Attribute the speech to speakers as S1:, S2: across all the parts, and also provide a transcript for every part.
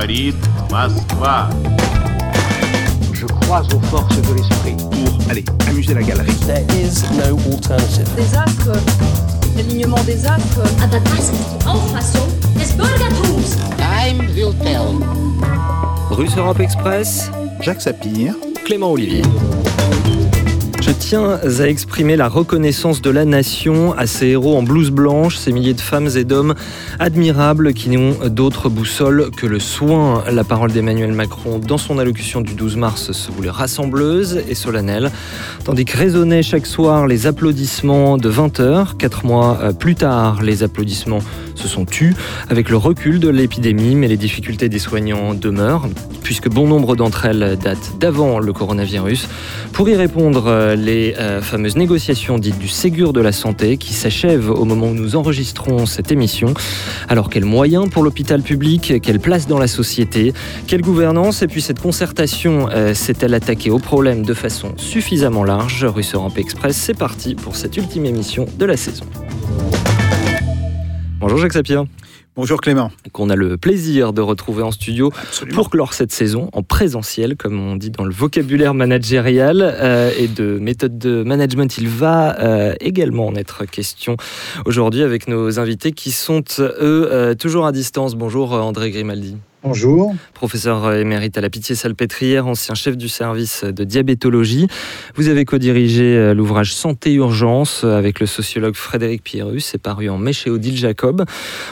S1: Говорит Москва.
S2: Je crois aux forces de l'esprit.
S3: Pour, allez, amuser la galerie.
S4: There is no alternative.
S5: Des actes, l'alignement des actes.
S6: Aber das ist die Auffassung des Bürgertums.
S2: Time will tell.
S7: Russe Europe Express,
S3: Jacques Sapir.
S7: Clément Olivier. Je tiens à exprimer la reconnaissance de la nation à ces héros en blouse blanche, ces milliers de femmes et d'hommes admirables qui n'ont d'autre boussole que le soin. La parole d'Emmanuel Macron dans son allocution du 12 mars se voulait rassembleuse et solennelle, tandis que résonnaient chaque soir les applaudissements de 20 heures. Quatre mois plus tard, les applaudissements se sont tus avec le recul de l'épidémie, mais les difficultés des soignants demeurent, puisque bon nombre d'entre elles datent d'avant le coronavirus. Pour y répondre, les euh, fameuses négociations dites du Ségur de la santé qui s'achèvent au moment où nous enregistrons cette émission. Alors quels moyens pour l'hôpital public? Quelle place dans la société? Quelle gouvernance? Et puis cette concertation euh, s'est-elle attaquée au problème de façon suffisamment large? Russe Europe Express, c'est parti pour cette ultime émission de la saison. Bonjour Jacques Sapir.
S3: Bonjour Clément.
S7: Qu'on a le plaisir de retrouver en studio
S3: Absolument.
S7: pour clore cette saison en présentiel, comme on dit dans le vocabulaire managérial euh, et de méthode de management. Il va euh, également en être question aujourd'hui avec nos invités qui sont, eux, euh, toujours à distance. Bonjour André Grimaldi.
S8: Bonjour.
S7: Professeur émérite à la Pitié-Salpêtrière, ancien chef du service de diabétologie. Vous avez co-dirigé l'ouvrage Santé Urgence avec le sociologue Frédéric Pierrus. C'est paru en mai chez Odile Jacob.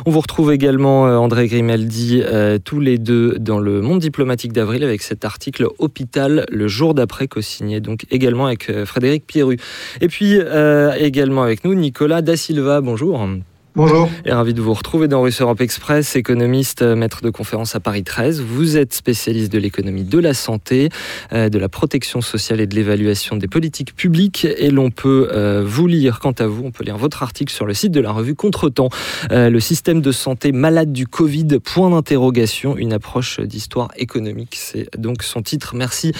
S7: On vous retrouve également, André Grimaldi, euh, tous les deux dans le Monde diplomatique d'avril avec cet article Hôpital le jour d'après, co-signé donc également avec euh, Frédéric Pierrus. Et puis euh, également avec nous, Nicolas Da Silva. Bonjour.
S8: Bonjour.
S7: Et ravi de vous retrouver dans Russe Europe Express, économiste, maître de conférence à Paris 13. Vous êtes spécialiste de l'économie de la santé, euh, de la protection sociale et de l'évaluation des politiques publiques. Et l'on peut euh, vous lire, quant à vous, on peut lire votre article sur le site de la revue Contretemps. Euh, le système de santé malade du Covid, point d'interrogation, une approche d'histoire économique. C'est donc son titre. Merci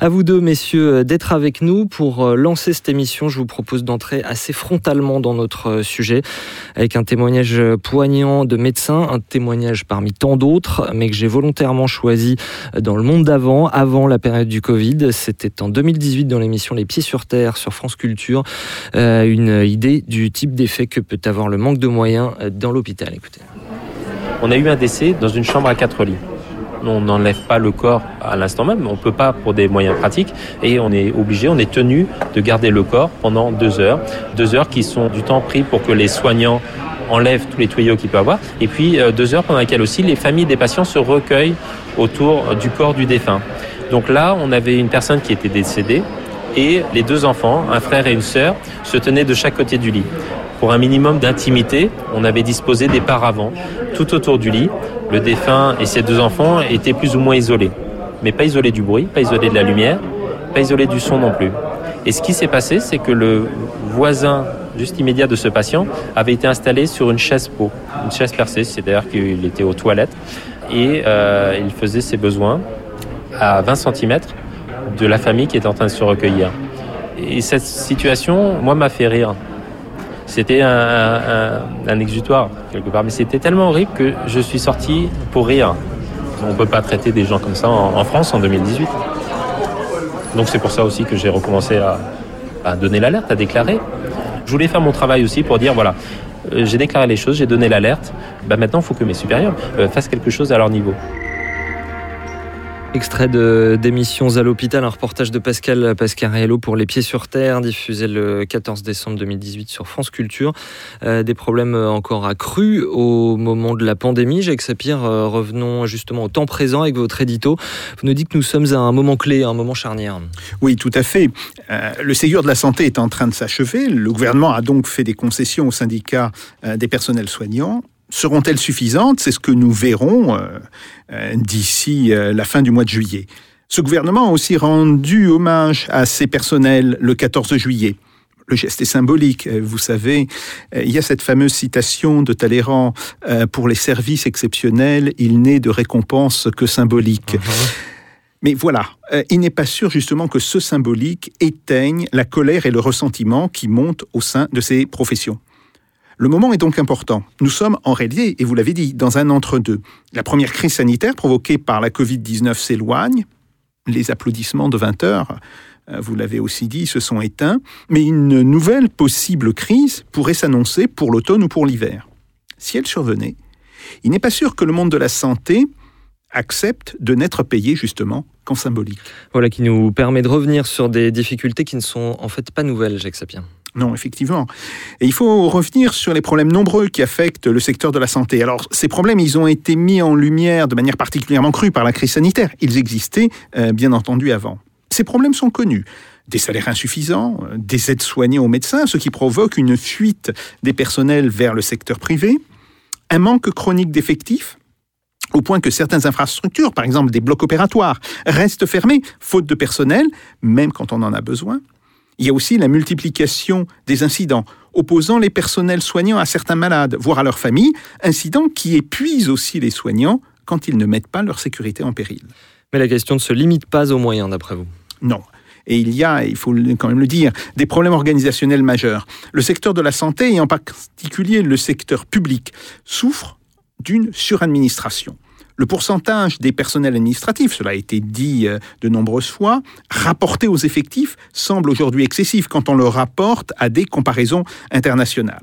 S7: à vous deux, messieurs, d'être avec nous. Pour euh, lancer cette émission, je vous propose d'entrer assez frontalement dans notre euh, sujet avec un témoignage poignant de médecin, un témoignage parmi tant d'autres, mais que j'ai volontairement choisi dans le monde d'avant, avant la période du Covid. C'était en 2018 dans l'émission Les Pieds sur Terre sur France Culture, euh, une idée du type d'effet que peut avoir le manque de moyens dans l'hôpital. Écoutez.
S9: On a eu un décès dans une chambre à quatre lits. On n'enlève pas le corps à l'instant même, on ne peut pas pour des moyens pratiques, et on est obligé, on est tenu de garder le corps pendant deux heures. Deux heures qui sont du temps pris pour que les soignants enlèvent tous les tuyaux qu'il peut avoir, et puis euh, deux heures pendant lesquelles aussi les familles des patients se recueillent autour du corps du défunt. Donc là, on avait une personne qui était décédée, et les deux enfants, un frère et une sœur, se tenaient de chaque côté du lit. Pour un minimum d'intimité, on avait disposé des paravents tout autour du lit. Le défunt et ses deux enfants étaient plus ou moins isolés. Mais pas isolés du bruit, pas isolés de la lumière, pas isolés du son non plus. Et ce qui s'est passé, c'est que le voisin juste immédiat de ce patient avait été installé sur une chaise pot, une chaise percée, c'est-à-dire qu'il était aux toilettes et euh, il faisait ses besoins à 20 cm de la famille qui était en train de se recueillir. Et cette situation, moi, m'a fait rire. C'était un, exutoire, quelque part. Mais c'était tellement horrible que je suis sorti pour rire. On ne peut pas traiter des gens comme ça en, France en 2018. Donc c'est pour ça aussi que j'ai recommencé à, à donner l'alerte, à déclarer. Je voulais faire mon travail aussi pour dire, voilà, euh, j'ai déclaré les choses, j'ai donné l'alerte. Bah maintenant, il faut que mes supérieurs euh, fassent quelque chose à leur niveau.
S7: Extrait d'émissions à l'hôpital, un reportage de Pascal Pascariello pour Les Pieds sur Terre, diffusé le 14 décembre 2018 sur France Culture. Euh, des problèmes encore accrus au moment de la pandémie. Jacques Sapir, euh, revenons justement au temps présent avec votre édito. Vous nous dites que nous sommes à un moment clé, un moment charnière.
S3: Oui, tout à fait. Euh, le Ségur de la santé est en train de s'achever. Le gouvernement a donc fait des concessions aux syndicats des personnels soignants. Seront-elles suffisantes? C'est ce que nous verrons euh, euh, d'ici euh, la fin du mois de juillet. Ce gouvernement a aussi rendu hommage à ses personnels le 14 juillet. Le geste est symbolique. Vous savez, il y a cette fameuse citation de Talleyrand pour les services exceptionnels, il n'est de récompense que symbolique. Uh -huh. Mais voilà, euh, il n'est pas sûr justement que ce symbolique éteigne la colère et le ressentiment qui montent au sein de ces professions. Le moment est donc important. Nous sommes en réalité, et vous l'avez dit, dans un entre-deux. La première crise sanitaire provoquée par la Covid-19 s'éloigne. Les applaudissements de 20 heures, euh, vous l'avez aussi dit, se sont éteints. Mais une nouvelle possible crise pourrait s'annoncer pour l'automne ou pour l'hiver. Si elle survenait, il n'est pas sûr que le monde de la santé accepte de n'être payé justement qu'en symbolique.
S7: Voilà qui nous permet de revenir sur des difficultés qui ne sont en fait pas nouvelles, Jacques Sapien.
S3: Non, effectivement. Il faut revenir sur les problèmes nombreux qui affectent le secteur de la santé. Alors, ces problèmes, ils ont été mis en lumière de manière particulièrement crue par la crise sanitaire. Ils existaient, euh, bien entendu, avant. Ces problèmes sont connus. Des salaires insuffisants, euh, des aides soignées aux médecins, ce qui provoque une fuite des personnels vers le secteur privé, un manque chronique d'effectifs, au point que certaines infrastructures, par exemple des blocs opératoires, restent fermés, faute de personnel, même quand on en a besoin. Il y a aussi la multiplication des incidents, opposant les personnels soignants à certains malades, voire à leurs familles, incidents qui épuisent aussi les soignants quand ils ne mettent pas leur sécurité en péril.
S7: Mais la question ne se limite pas aux moyens, d'après vous?
S3: Non. Et il y a, il faut quand même le dire, des problèmes organisationnels majeurs. Le secteur de la santé, et en particulier le secteur public, souffre d'une suradministration. Le pourcentage des personnels administratifs, cela a été dit euh, de nombreuses fois, rapporté aux effectifs semble aujourd'hui excessif quand on le rapporte à des comparaisons internationales.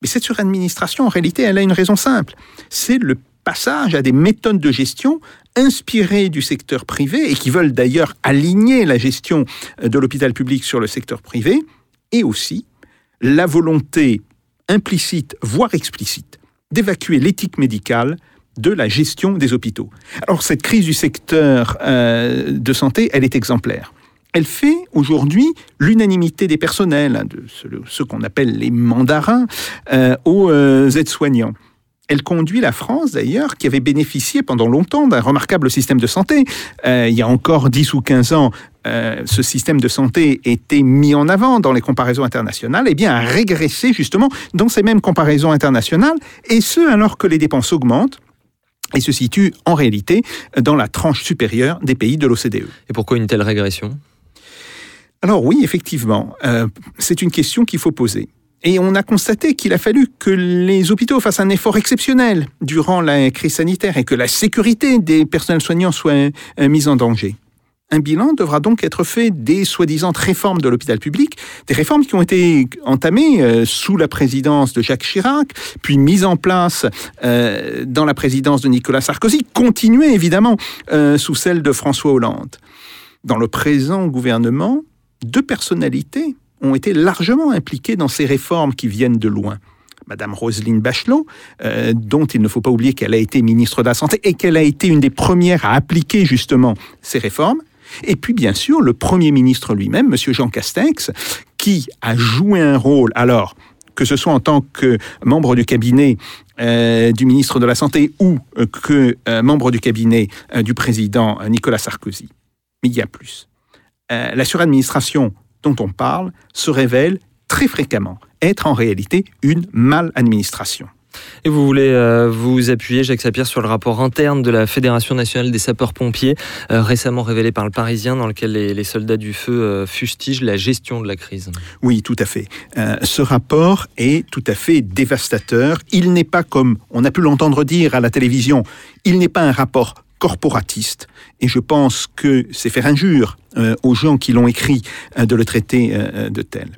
S3: Mais cette suradministration, en réalité, elle a une raison simple. C'est le passage à des méthodes de gestion inspirées du secteur privé et qui veulent d'ailleurs aligner la gestion euh, de l'hôpital public sur le secteur privé, et aussi la volonté implicite, voire explicite, d'évacuer l'éthique médicale de la gestion des hôpitaux. Alors cette crise du secteur euh, de santé, elle est exemplaire. Elle fait aujourd'hui l'unanimité des personnels, hein, de ceux, qu'on appelle les mandarins, euh, aux euh, aides-soignants. Elle conduit la France, d'ailleurs, qui avait bénéficié pendant longtemps d'un remarquable système de santé. il y a encore 10 ou 15 ans, ce système de santé était mis en avant dans les comparaisons internationales, et eh bien, a régressé justement dans ces mêmes comparaisons internationales, et ce, alors que les dépenses augmentent, et se situe en réalité dans la tranche supérieure des pays de l'OCDE.
S7: Et pourquoi une telle régression?
S3: Alors oui, effectivement, euh, c'est une question qu'il faut poser. Et on a constaté qu'il a fallu que les hôpitaux fassent un effort exceptionnel durant la crise sanitaire et que la sécurité des personnels soignants soit euh, mise en danger. Un bilan devra donc être fait des soi-disant réformes de l'hôpital public, des réformes qui ont été entamées euh, sous la présidence de Jacques Chirac, puis mises en place euh, dans la présidence de Nicolas Sarkozy, continuées évidemment euh, sous celle de François Hollande. Dans le présent gouvernement, deux personnalités ont été largement impliquées dans ces réformes qui viennent de loin. Madame Roselyne Bachelot, dont il ne faut pas oublier qu'elle a été ministre de la Santé et qu'elle a été une des premières à appliquer justement ces réformes, et puis, bien sûr, le Premier ministre lui-même, M. Jean Castex, qui a joué un rôle, alors, que ce soit en tant que membre du cabinet euh, du ministre de la Santé ou euh, que euh, membre du cabinet du président Nicolas Sarkozy. Mais il y a plus. la suradministration dont on parle se révèle très fréquemment être en réalité une maladministration.
S7: Et vous voulez euh, vous appuyer, Jacques Sapir, sur le rapport interne de la Fédération nationale des sapeurs-pompiers, euh, récemment révélé par le Parisien, dans lequel les, soldats du feu euh, fustigent la gestion de la crise.
S3: Oui, tout à fait. ce rapport est tout à fait dévastateur. Il n'est pas comme on a pu l'entendre dire à la télévision, il n'est pas un rapport corporatiste. Et je pense que c'est faire injure aux gens qui l'ont écrit de le traiter de tel.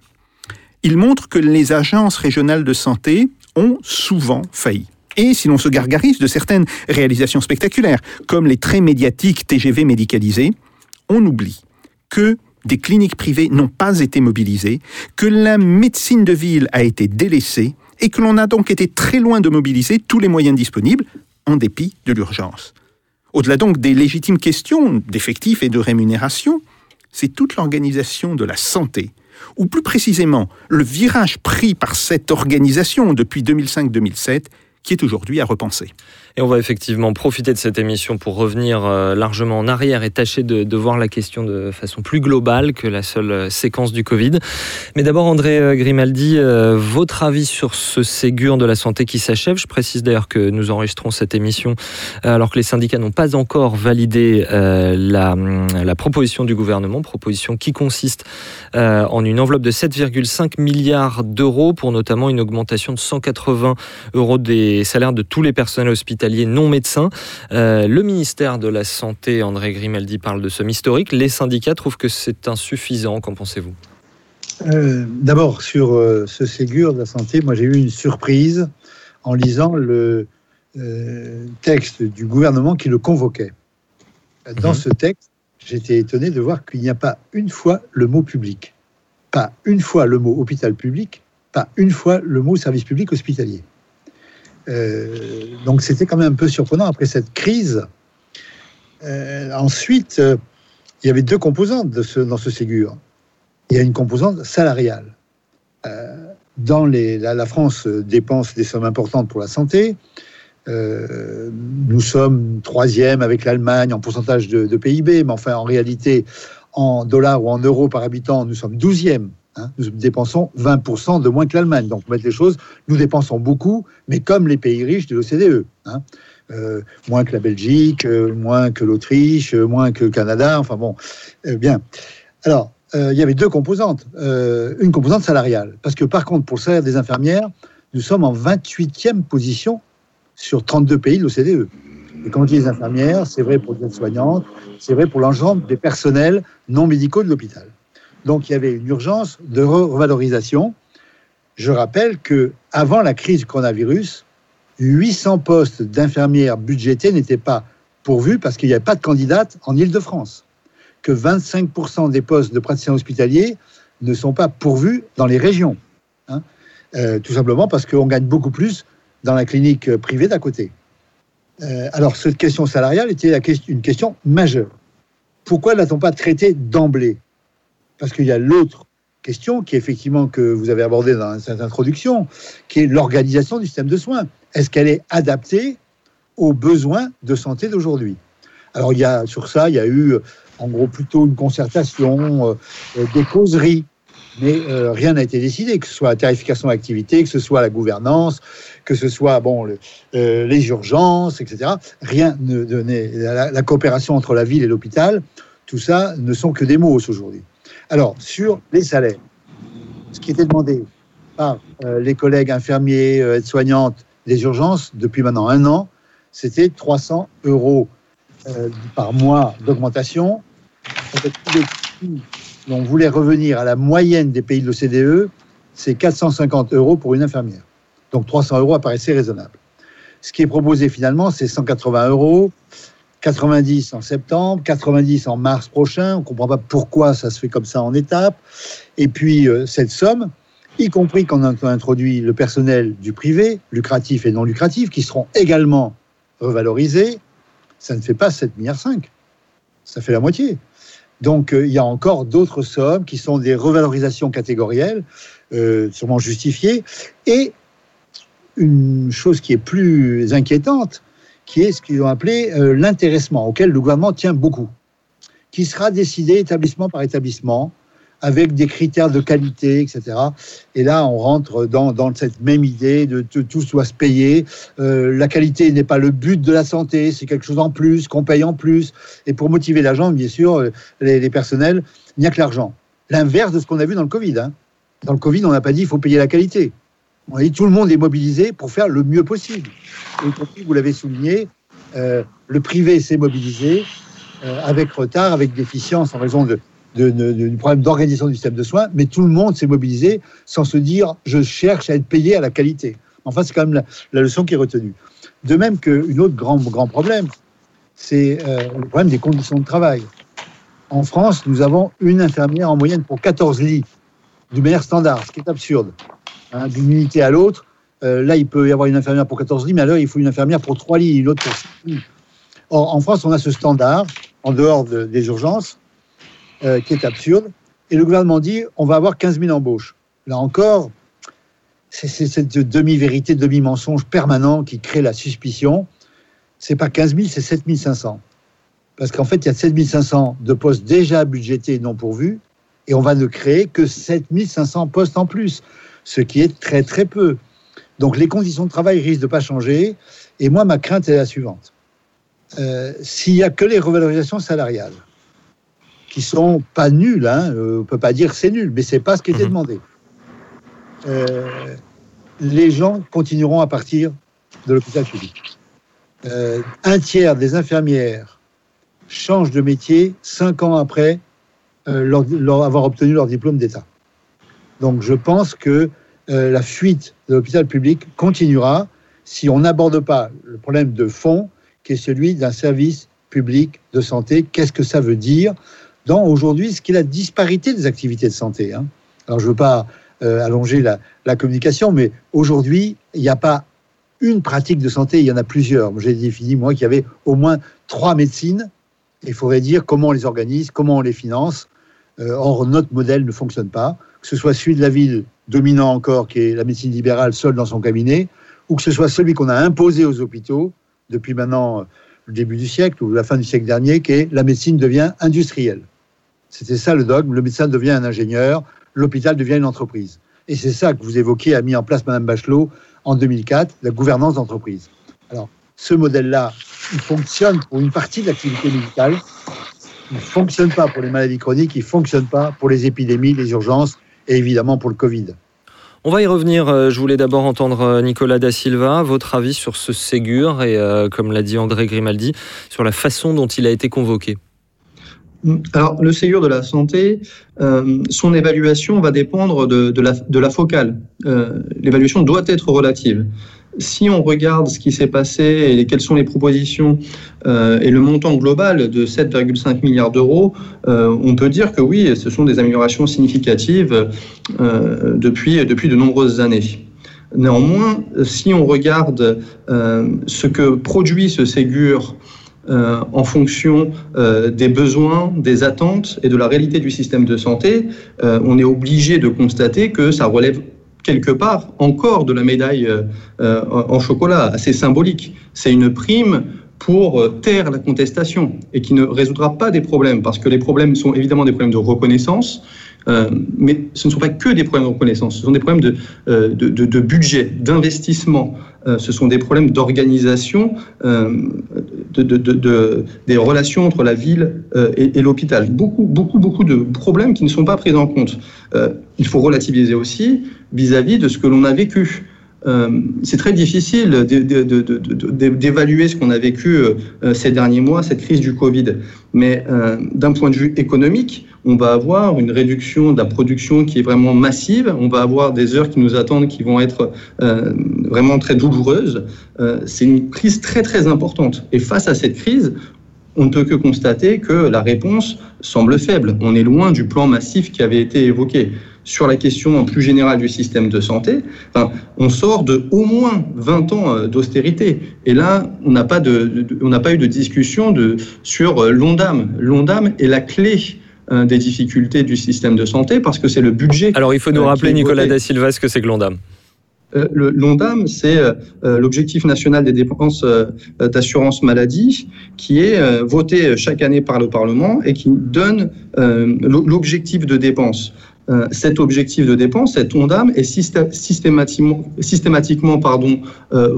S3: Il montre que les agences régionales de santé ont souvent failli. Et si l'on se gargarise de certaines réalisations spectaculaires, comme les très médiatiques TGV médicalisés, on oublie que des cliniques privées n'ont pas été mobilisées, que la médecine de ville a été délaissée et que l'on a donc été très loin de mobiliser tous les moyens disponibles en dépit de l'urgence. Au-delà donc des légitimes questions d'effectifs et de rémunération, c'est toute l'organisation de la santé ou plus précisément le virage pris par cette organisation depuis 2005-2007 qui est aujourd'hui à repenser.
S7: Et on va effectivement profiter de cette émission pour revenir euh, largement en arrière et tâcher de, voir la question de façon plus globale que la seule euh, séquence du Covid. Mais d'abord, André euh, Grimaldi, votre avis sur ce Ségur de la santé qui s'achève? Je précise d'ailleurs que nous enregistrons cette émission alors que les syndicats n'ont pas encore validé la, la, proposition du gouvernement, proposition qui consiste en une enveloppe de 7,5 milliards d'euros pour notamment une augmentation de 180 euros des salaires de tous les personnels hospitaliers non médecins. Euh, le ministère de la Santé, André Grimaldi, parle de somme historique. Les syndicats trouvent que c'est insuffisant. Qu'en pensez-vous?
S8: Euh, D'abord, sur euh, ce Ségur de la santé, moi j'ai eu une surprise en lisant le texte du gouvernement qui le convoquait. Dans mhm. ce texte, j'étais étonné de voir qu'il n'y a pas une fois le mot public, pas une fois le mot hôpital public, pas une fois le mot service public hospitalier. Euh, donc c'était quand même un peu surprenant après cette crise. Euh, ensuite, euh, il y avait deux composantes dans ce Ségur. Il y a une composante salariale. dans la, France dépense des sommes importantes pour la santé. nous sommes troisième avec l'Allemagne en pourcentage de, PIB, mais en réalité, en dollars ou en euros par habitant, nous sommes douzième Hein, nous dépensons 20% de moins que l'Allemagne. Donc, pour mettre les choses, nous dépensons beaucoup, mais comme les pays riches de l'OCDE. Hein. Euh, moins que la Belgique, euh, moins que l'Autriche, euh, moins que le Canada. Enfin bon, bien. Alors, il y avait deux composantes. une composante salariale. Parce que par contre, pour le salaire des infirmières, nous sommes en 28e position sur 32 pays de l'OCDE. Et quand on dit les infirmières, c'est vrai pour les aides-soignantes, c'est vrai pour l'ensemble des personnels non médicaux de l'hôpital. Donc il y avait une urgence de revalorisation. Je rappelle que avant la crise coronavirus, 800 postes d'infirmières budgétés n'étaient pas pourvus parce qu'il n'y avait pas de candidates en Île-de-France. Que 25% des postes de praticiens hospitaliers ne sont pas pourvus dans les régions. Hein. Euh, tout simplement parce qu'on gagne beaucoup plus dans la clinique privée d'à côté. Euh, alors, cette question salariale était une question majeure. Pourquoi n'a-t-on pas traité d'emblée? Parce qu'il y a l'autre question qui est effectivement que vous avez abordée dans cette introduction, qui est l'organisation du système de soins. Est-ce qu'elle est adaptée aux besoins de santé d'aujourd'hui? Alors il y a sur ça, il y a eu en gros plutôt une concertation, euh, euh, des causeries, mais euh, rien n'a été décidé, que ce soit la tarification d'activité, que ce soit la gouvernance, que ce soit bon les urgences, etc. Rien ne donnait la, la coopération entre la ville et l'hôpital. Tout ça ne sont que des mots aujourd'hui. Alors, sur les salaires, ce qui était demandé par euh, les collègues infirmiers, euh, aides-soignantes des urgences depuis maintenant un an, c'était 300 euros euh, par mois d'augmentation. On voulait revenir à la moyenne des pays de l'OCDE, c'est 450 euros pour une infirmière. Donc 300 euros apparaissait raisonnable. Ce qui est proposé finalement, c'est 180 euros 90 en septembre, 90 en mars prochain. On ne comprend pas pourquoi ça se fait comme ça en étapes. Et puis, euh, cette somme, y compris quand on introduit le personnel du privé, lucratif et non lucratif, qui seront également revalorisés, ça ne fait pas 7,5 milliards. Ça fait la moitié. Donc, euh, il y a encore d'autres sommes qui sont des revalorisations catégorielles, euh, sûrement justifiées. Et une chose qui est plus inquiétante, qui est ce qu'ils ont appelé euh, l'intéressement, auquel le gouvernement tient beaucoup, qui sera décidé établissement par établissement, avec des critères de qualité, etc. Et là, on rentre dans, cette même idée de, tout doit se payer. Euh, la qualité n'est pas le but de la santé, c'est quelque chose en plus, qu'on paye en plus. Et pour motiver l'agent, bien sûr, euh, les, personnels, il n'y a que l'argent. L'inverse de ce qu'on a vu dans le Covid. Hein. Dans le Covid, on n'a pas dit qu'il faut payer la qualité. Tout le monde est mobilisé pour faire le mieux possible. Et vous l'avez souligné, euh, le privé s'est mobilisé euh, avec retard, avec déficience en raison du problème d'organisation du système de soins, mais tout le monde s'est mobilisé sans se dire je cherche à être payé à la qualité. Enfin, c'est quand même la, leçon qui est retenue. De même qu'une autre grand, grand problème, c'est euh, le problème des conditions de travail. En France, nous avons une infirmière en moyenne pour 14 lits, du manière standard, ce qui est absurde. Hein, d'une unité à l'autre. Euh, là, il peut y avoir une infirmière pour 14 lits, mais alors il faut une infirmière pour 3 lits, une autre pour 6 lits. Or, en France, on a ce standard, en dehors des urgences, euh, qui est absurde. Et le gouvernement dit on va avoir 15 000 embauches. Là encore, c'est cette demi-vérité, demi-mensonge permanent qui crée la suspicion. C'est pas 15 000, c'est 7 500. Parce qu'en fait, il y a 7 500 de postes déjà budgétés et non pourvus, et on va ne créer que 7 500 postes en plus, ce qui est très très peu. Donc les conditions de travail risquent de pas changer, et moi, ma crainte est la suivante. Euh, s'il n'y a que les revalorisations salariales, qui sont pas nulles, hein, euh, on peut pas dire c'est nul, mais c'est pas ce qui était
S7: Mhm.
S8: demandé. Euh, les gens continueront à partir de l'hôpital public. Euh, un tiers des infirmières changent de métier cinq ans après leur- leur- avoir obtenu leur diplôme d'État. Donc je pense que euh, la fuite de l'hôpital public continuera si on n'aborde pas le problème de fond qui est celui d'un service public de santé. Qu'est-ce que ça veut dire dans aujourd'hui ce qui est la disparité des activités de santé hein? Alors je ne veux pas euh, allonger la, la communication, mais aujourd'hui, il n'y a pas une pratique de santé, il y en a plusieurs. J'ai défini, moi, qu'il y avait au moins trois médecines. Il faudrait dire comment on les organise, comment on les finance. Euh, or, notre modèle ne fonctionne pas, que ce soit celui de la ville dominant encore, qui est la médecine libérale seule dans son cabinet, ou que ce soit celui qu'on a imposé aux hôpitaux depuis maintenant euh, le début du siècle ou la fin du siècle dernier, qui est la médecine devient industrielle. C'était ça le dogme, le médecin devient un ingénieur, l'hôpital devient une entreprise. Et c'est ça que vous évoquez, a mis en place Madame Bachelot en 2004, la gouvernance d'entreprise. Alors, ce modèle-là, il fonctionne pour une partie de l'activité médicale, il ne fonctionne pas pour les maladies chroniques, il ne fonctionne pas pour les épidémies, les urgences et évidemment pour le Covid.
S7: On va y revenir. Euh, Je voulais d'abord entendre euh, Nicolas Da Silva, votre avis sur ce Ségur et, euh, comme l'a dit André Grimaldi, sur la façon dont il a été convoqué.
S10: Alors, le Ségur de la santé, euh, son évaluation va dépendre de, de, la, de la focale. Euh, L'évaluation doit être relative. Si on regarde ce qui s'est passé et quelles sont les propositions euh, et le montant global de 7,5 milliards d'euros, euh, on peut dire que oui, ce sont des améliorations significatives euh, depuis, depuis de nombreuses années. Néanmoins, si on regarde ce que produit ce Ségur en fonction des besoins, des attentes et de la réalité du système de santé, on est obligé de constater que ça relève quelque part encore de la médaille euh, en chocolat, assez symbolique. C'est une prime pour euh, taire la contestation et qui ne résoudra pas des problèmes, parce que les problèmes sont évidemment des problèmes de reconnaissance, euh, mais ce ne sont pas que des problèmes de reconnaissance, ce sont des problèmes de, euh, budget, d'investissement, ce sont des problèmes d'organisation de, de, des relations entre la ville et, l'hôpital. Beaucoup, beaucoup, beaucoup de problèmes qui ne sont pas pris en compte. Il faut relativiser aussi vis-à-vis -vis de ce que l'on a vécu. Euh, c'est très difficile d'évaluer ce qu'on a vécu euh, ces derniers mois, cette crise du Covid. Mais euh, d'un point de vue économique, on va avoir une réduction de la production qui est vraiment massive. On va avoir des heures qui nous attendent qui vont être euh, vraiment très douloureuses. Euh, c'est une crise très très importante. Et face à cette crise, on ne peut que constater que la réponse semble faible. On est loin du plan massif qui avait été évoqué sur la question plus générale du système de santé, enfin, on sort de au moins 20 ans d'austérité. Et là, on n'a pas, de, de, on n'a pas eu de discussion de, sur l'ONDAM. L'ONDAM est la clé euh, des difficultés du système de santé parce que c'est le budget.
S7: Alors, il faut nous euh, rappeler, Nicolas Da Silva, ce que c'est que l'ONDAM.
S10: Euh, L'ONDAM, c'est euh, l'objectif national des dépenses euh, d'assurance maladie qui est euh, voté chaque année par le Parlement et qui donne euh, l'objectif de dépenses. Euh, cet objectif de dépense, cet ONDAM, est systématiquement, systématiquement euh,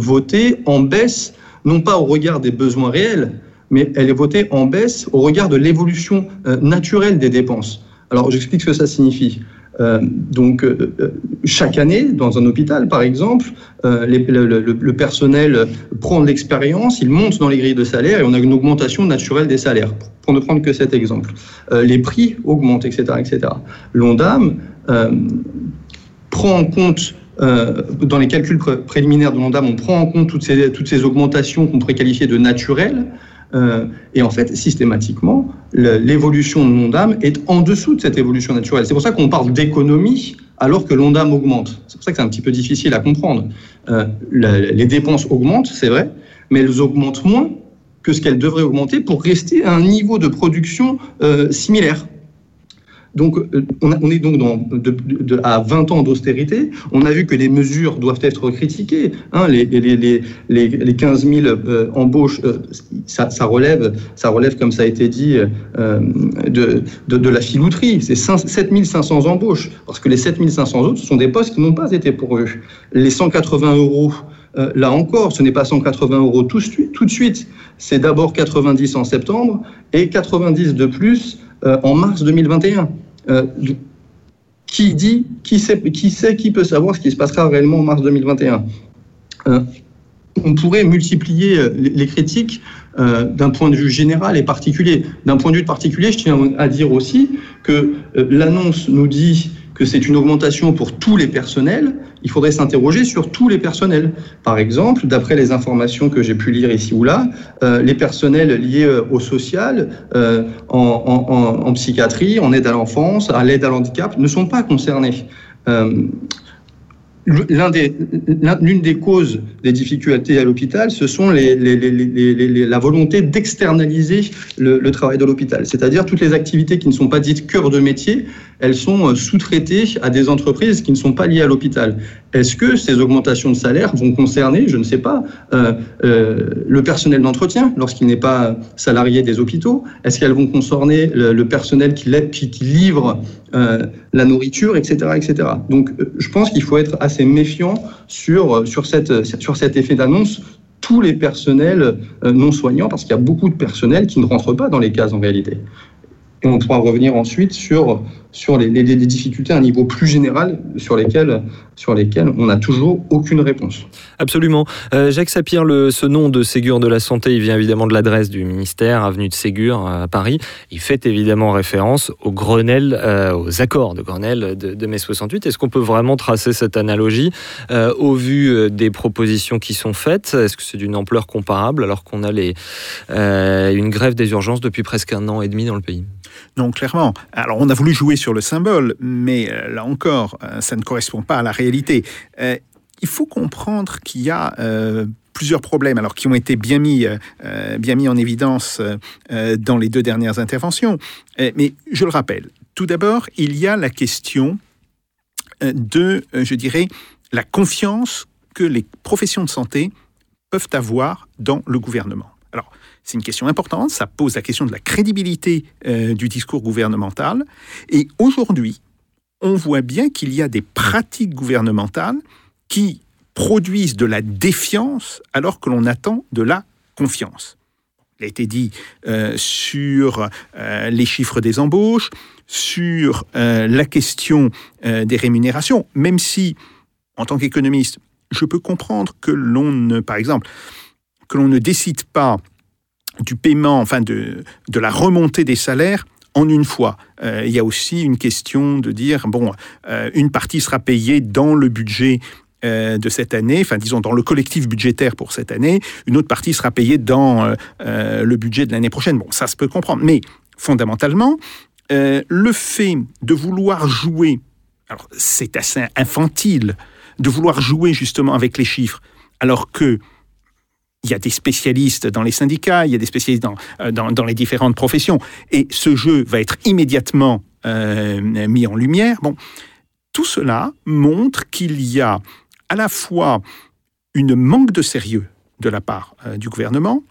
S10: en baisse, non pas au regard des besoins réels, mais elle est votée en baisse au regard de l'évolution euh, naturelle des dépenses. Alors, j'explique ce que ça signifie. Euh, donc, euh, chaque année, dans un hôpital, par exemple, euh, le, personnel prend de l'expérience, il monte dans les grilles de salaire et on a une augmentation naturelle des salaires, pour ne prendre que cet exemple. Euh, les prix augmentent, etc. etc. L'ONDAM euh, prend en compte euh, dans les calculs pré préliminaires de l'ONDAM, on prend en compte toutes ces, toutes ces augmentations qu'on pourrait qualifier de naturelles. Euh, et en fait, systématiquement, l'évolution de l'ONDAM est en dessous de cette évolution naturelle. C'est pour ça qu'on parle d'économie alors que l'ONDAM augmente. C'est pour ça que c'est un petit peu difficile à comprendre. Euh, les dépenses augmentent, c'est vrai, mais elles augmentent moins que ce qu'elles devraient augmenter pour rester à un niveau de production euh, similaire. Donc, euh, on, est donc à 20 ans d'austérité. On a vu que les mesures doivent être critiquées. hein. les, les, les, les, les 15 000 euh, embauches, euh, ça, relève, ça relève, comme ça a été dit, de, de, la filouterie. C'est 7 500 embauches, parce que les 7 500 autres, ce sont des postes qui n'ont pas été pourvus. Les 180 euros, là encore, ce n'est pas 180 euros tout, de suite-. C'est d'abord 90 en septembre et 90 de plus en mars 2021. Euh, qui dit, qui sait, qui sait, qui peut savoir ce qui se passera réellement en mars 2021 Euh, On pourrait multiplier euh, les critiques d'un point de vue général et particulier. D'un point de vue particulier, je tiens à dire aussi que l'annonce nous dit que c'est une augmentation pour tous les personnels. Il faudrait s'interroger sur tous les personnels. Par exemple, d'après les informations que j'ai pu lire ici ou là, euh, les personnels liés euh, au social, euh, en, psychiatrie, en aide à l'enfance, à l'aide à l'handicap, ne sont pas concernés. L'un des- L'une des causes des difficultés à l'hôpital, ce sont les, les- les- la volonté d'externaliser le, le travail de l'hôpital. C'est-à-dire toutes les activités qui ne sont pas dites cœur de métier, elles sont euh, sous-traitées à des entreprises qui ne sont pas liées à l'hôpital. Est-ce que ces augmentations de salaire vont concerner, je ne sais pas, euh, euh, le personnel d'entretien lorsqu'il n'est pas salarié des hôpitaux? Est-ce qu'elles vont concerner le, le personnel qui, qui- qui livre euh, la nourriture, etc., etc. Donc, euh, je pense qu'il faut être assez méfiant sur, euh, sur, sur cet effet d'annonce tous les personnels non soignants, parce qu'il y a beaucoup de personnels qui ne rentrent pas dans les cases en réalité. Et on pourra revenir ensuite sur, sur les, difficultés à un niveau plus général sur lesquelles, sur lesquelles on n'a toujours aucune réponse.
S7: Absolument. Euh, Jacques Sapir, ce nom de Ségur de la Santé, il vient évidemment de l'adresse du ministère, avenue de Ségur à Paris. Il fait évidemment référence au Grenelle, euh, aux accords de Grenelle de, mai 68. Est-ce qu'on peut vraiment tracer cette analogie euh, au vu des propositions qui sont faites? Est-ce que c'est d'une ampleur comparable alors qu'on a une grève des urgences depuis presque un an et demi dans le pays?
S3: Non, clairement. Alors, on a voulu jouer sur le symbole, mais euh, là encore, euh, ça ne correspond pas à la réalité. Euh, il faut comprendre qu'il y a plusieurs problèmes, alors qui ont été bien mis, bien mis en évidence dans les deux dernières interventions. Mais je le rappelle, tout d'abord, il y a la question de, je dirais, la confiance que les professions de santé peuvent avoir dans le gouvernement. Alors, c'est une question importante, ça pose la question de la crédibilité euh, du discours gouvernemental. Et aujourd'hui, on voit bien qu'il y a des pratiques gouvernementales qui produisent de la défiance alors que l'on attend de la confiance. Il a été dit euh, sur euh, les chiffres des embauches, sur la question des rémunérations, même si, en tant qu'économiste, je peux comprendre que l'on ne, par exemple, que l'on ne décide pas du paiement, enfin de, de la remontée des salaires en une fois. Euh, il y a aussi une question de dire, bon, euh, une partie sera payée dans le budget euh, de cette année, enfin disons dans le collectif budgétaire pour cette année, une autre partie sera payée dans le budget de l'année prochaine. Bon, ça se peut comprendre, mais fondamentalement, le fait de vouloir jouer, alors c'est assez infantile, de vouloir jouer justement avec les chiffres, alors que il y a des spécialistes dans les syndicats, il y a des spécialistes dans, euh, dans, les différentes professions, et ce jeu va être immédiatement euh, mis en lumière. Bon, tout cela montre qu'il y a à la fois une manque de sérieux de la part euh, du gouvernement,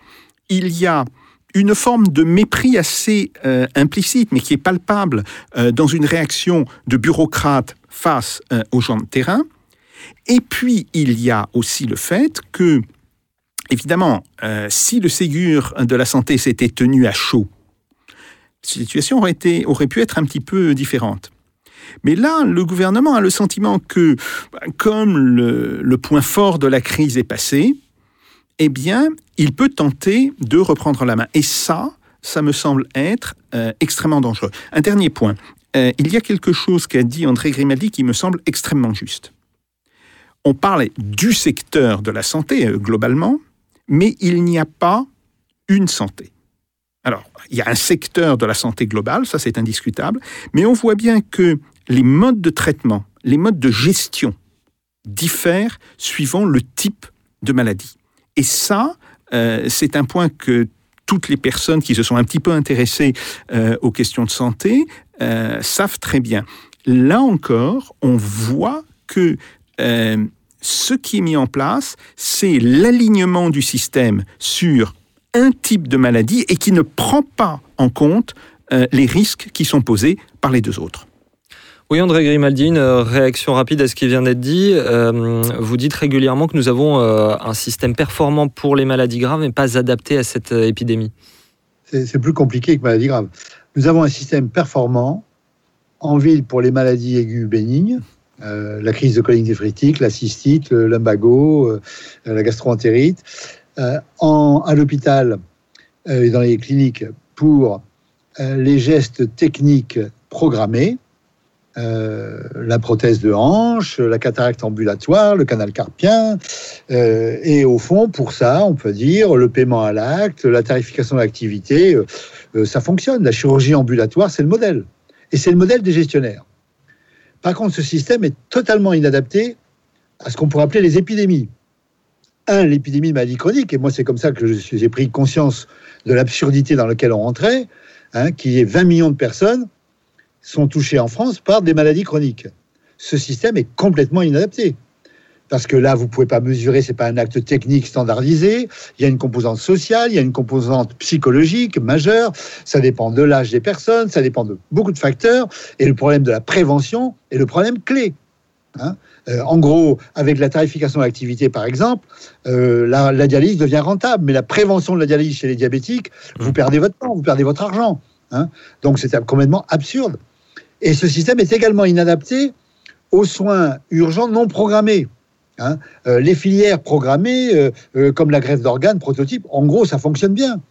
S3: il y a une forme de mépris assez implicite, mais qui est palpable dans une réaction de bureaucrate face aux gens de terrain. Et puis, il y a aussi le fait que, évidemment, euh, si le Ségur de la santé s'était tenu à chaud, la situation aurait, pu être un petit peu différente. Mais là, le gouvernement a le sentiment que, comme le, point fort de la crise est passé, eh bien, il peut tenter de reprendre la main. Et ça, ça me semble être euh, extrêmement dangereux. Un dernier point. Euh, il y a quelque chose qu'a dit André Grimaldi qui me semble extrêmement juste. On parle du secteur de la santé globalement, mais il n'y a pas une santé. Alors, il y a un secteur de la santé globale, ça c'est indiscutable, mais on voit bien que les modes de traitement, les modes de gestion diffèrent suivant le type de maladie. Et ça, euh, c'est un point que toutes les personnes qui se sont un petit peu intéressées euh, aux questions de santé euh, savent très bien. Là encore, on voit que ce qui est mis en place, c'est l'alignement du système sur un type de maladie et qui ne prend pas en compte euh, les risques qui sont posés par les deux autres.
S7: Oui, André Grimaldi, une réaction rapide à ce qui vient d'être dit. Euh, vous dites régulièrement que nous avons euh, un système performant pour les maladies graves, mais pas adapté à cette épidémie.
S8: C'est plus compliqué que maladies graves. Nous avons un système performant en ville pour les maladies aiguës bénignes, euh, la crise de colique néphritique, la cystite, le lumbago, euh, la gastroentérite. Euh, à l'hôpital euh, et dans les cliniques pour les gestes techniques programmés, la prothèse de hanche, la cataracte ambulatoire, le canal carpien. Et au fond, pour ça, on peut dire le paiement à l'acte, la tarification de l'activité, ça fonctionne. La chirurgie ambulatoire, c'est le modèle. Et c'est le modèle des gestionnaires. Par contre, ce système est totalement inadapté à ce qu'on pourrait appeler les épidémies. Un, l'épidémie de maladie chronique, et moi c'est comme ça que je- j'ai pris conscience de l'absurdité dans laquelle on rentrait, hein, qui est 20 millions de personnes sont touchées en France par des maladies chroniques. Ce système est complètement inadapté. Parce que là, vous pouvez pas mesurer, c'est pas un acte technique standardisé. Il y a une composante sociale, il y a une composante psychologique majeure. Ça dépend de l'âge des personnes, ça dépend de beaucoup de facteurs. Et le problème de la prévention est le problème clé. Hein. Euh, en gros, avec la tarification de l'activité, par exemple, euh, la, la dialyse devient rentable, mais la prévention de la dialyse chez les diabétiques, vous perdez votre temps, vous perdez votre argent. hein. Donc c'est complètement absurde. Et ce système est également inadapté aux soins urgents non programmés. Hein. Euh, les filières programmées, euh, euh, comme la greffe d'organes, prototype, en gros, ça fonctionne bien.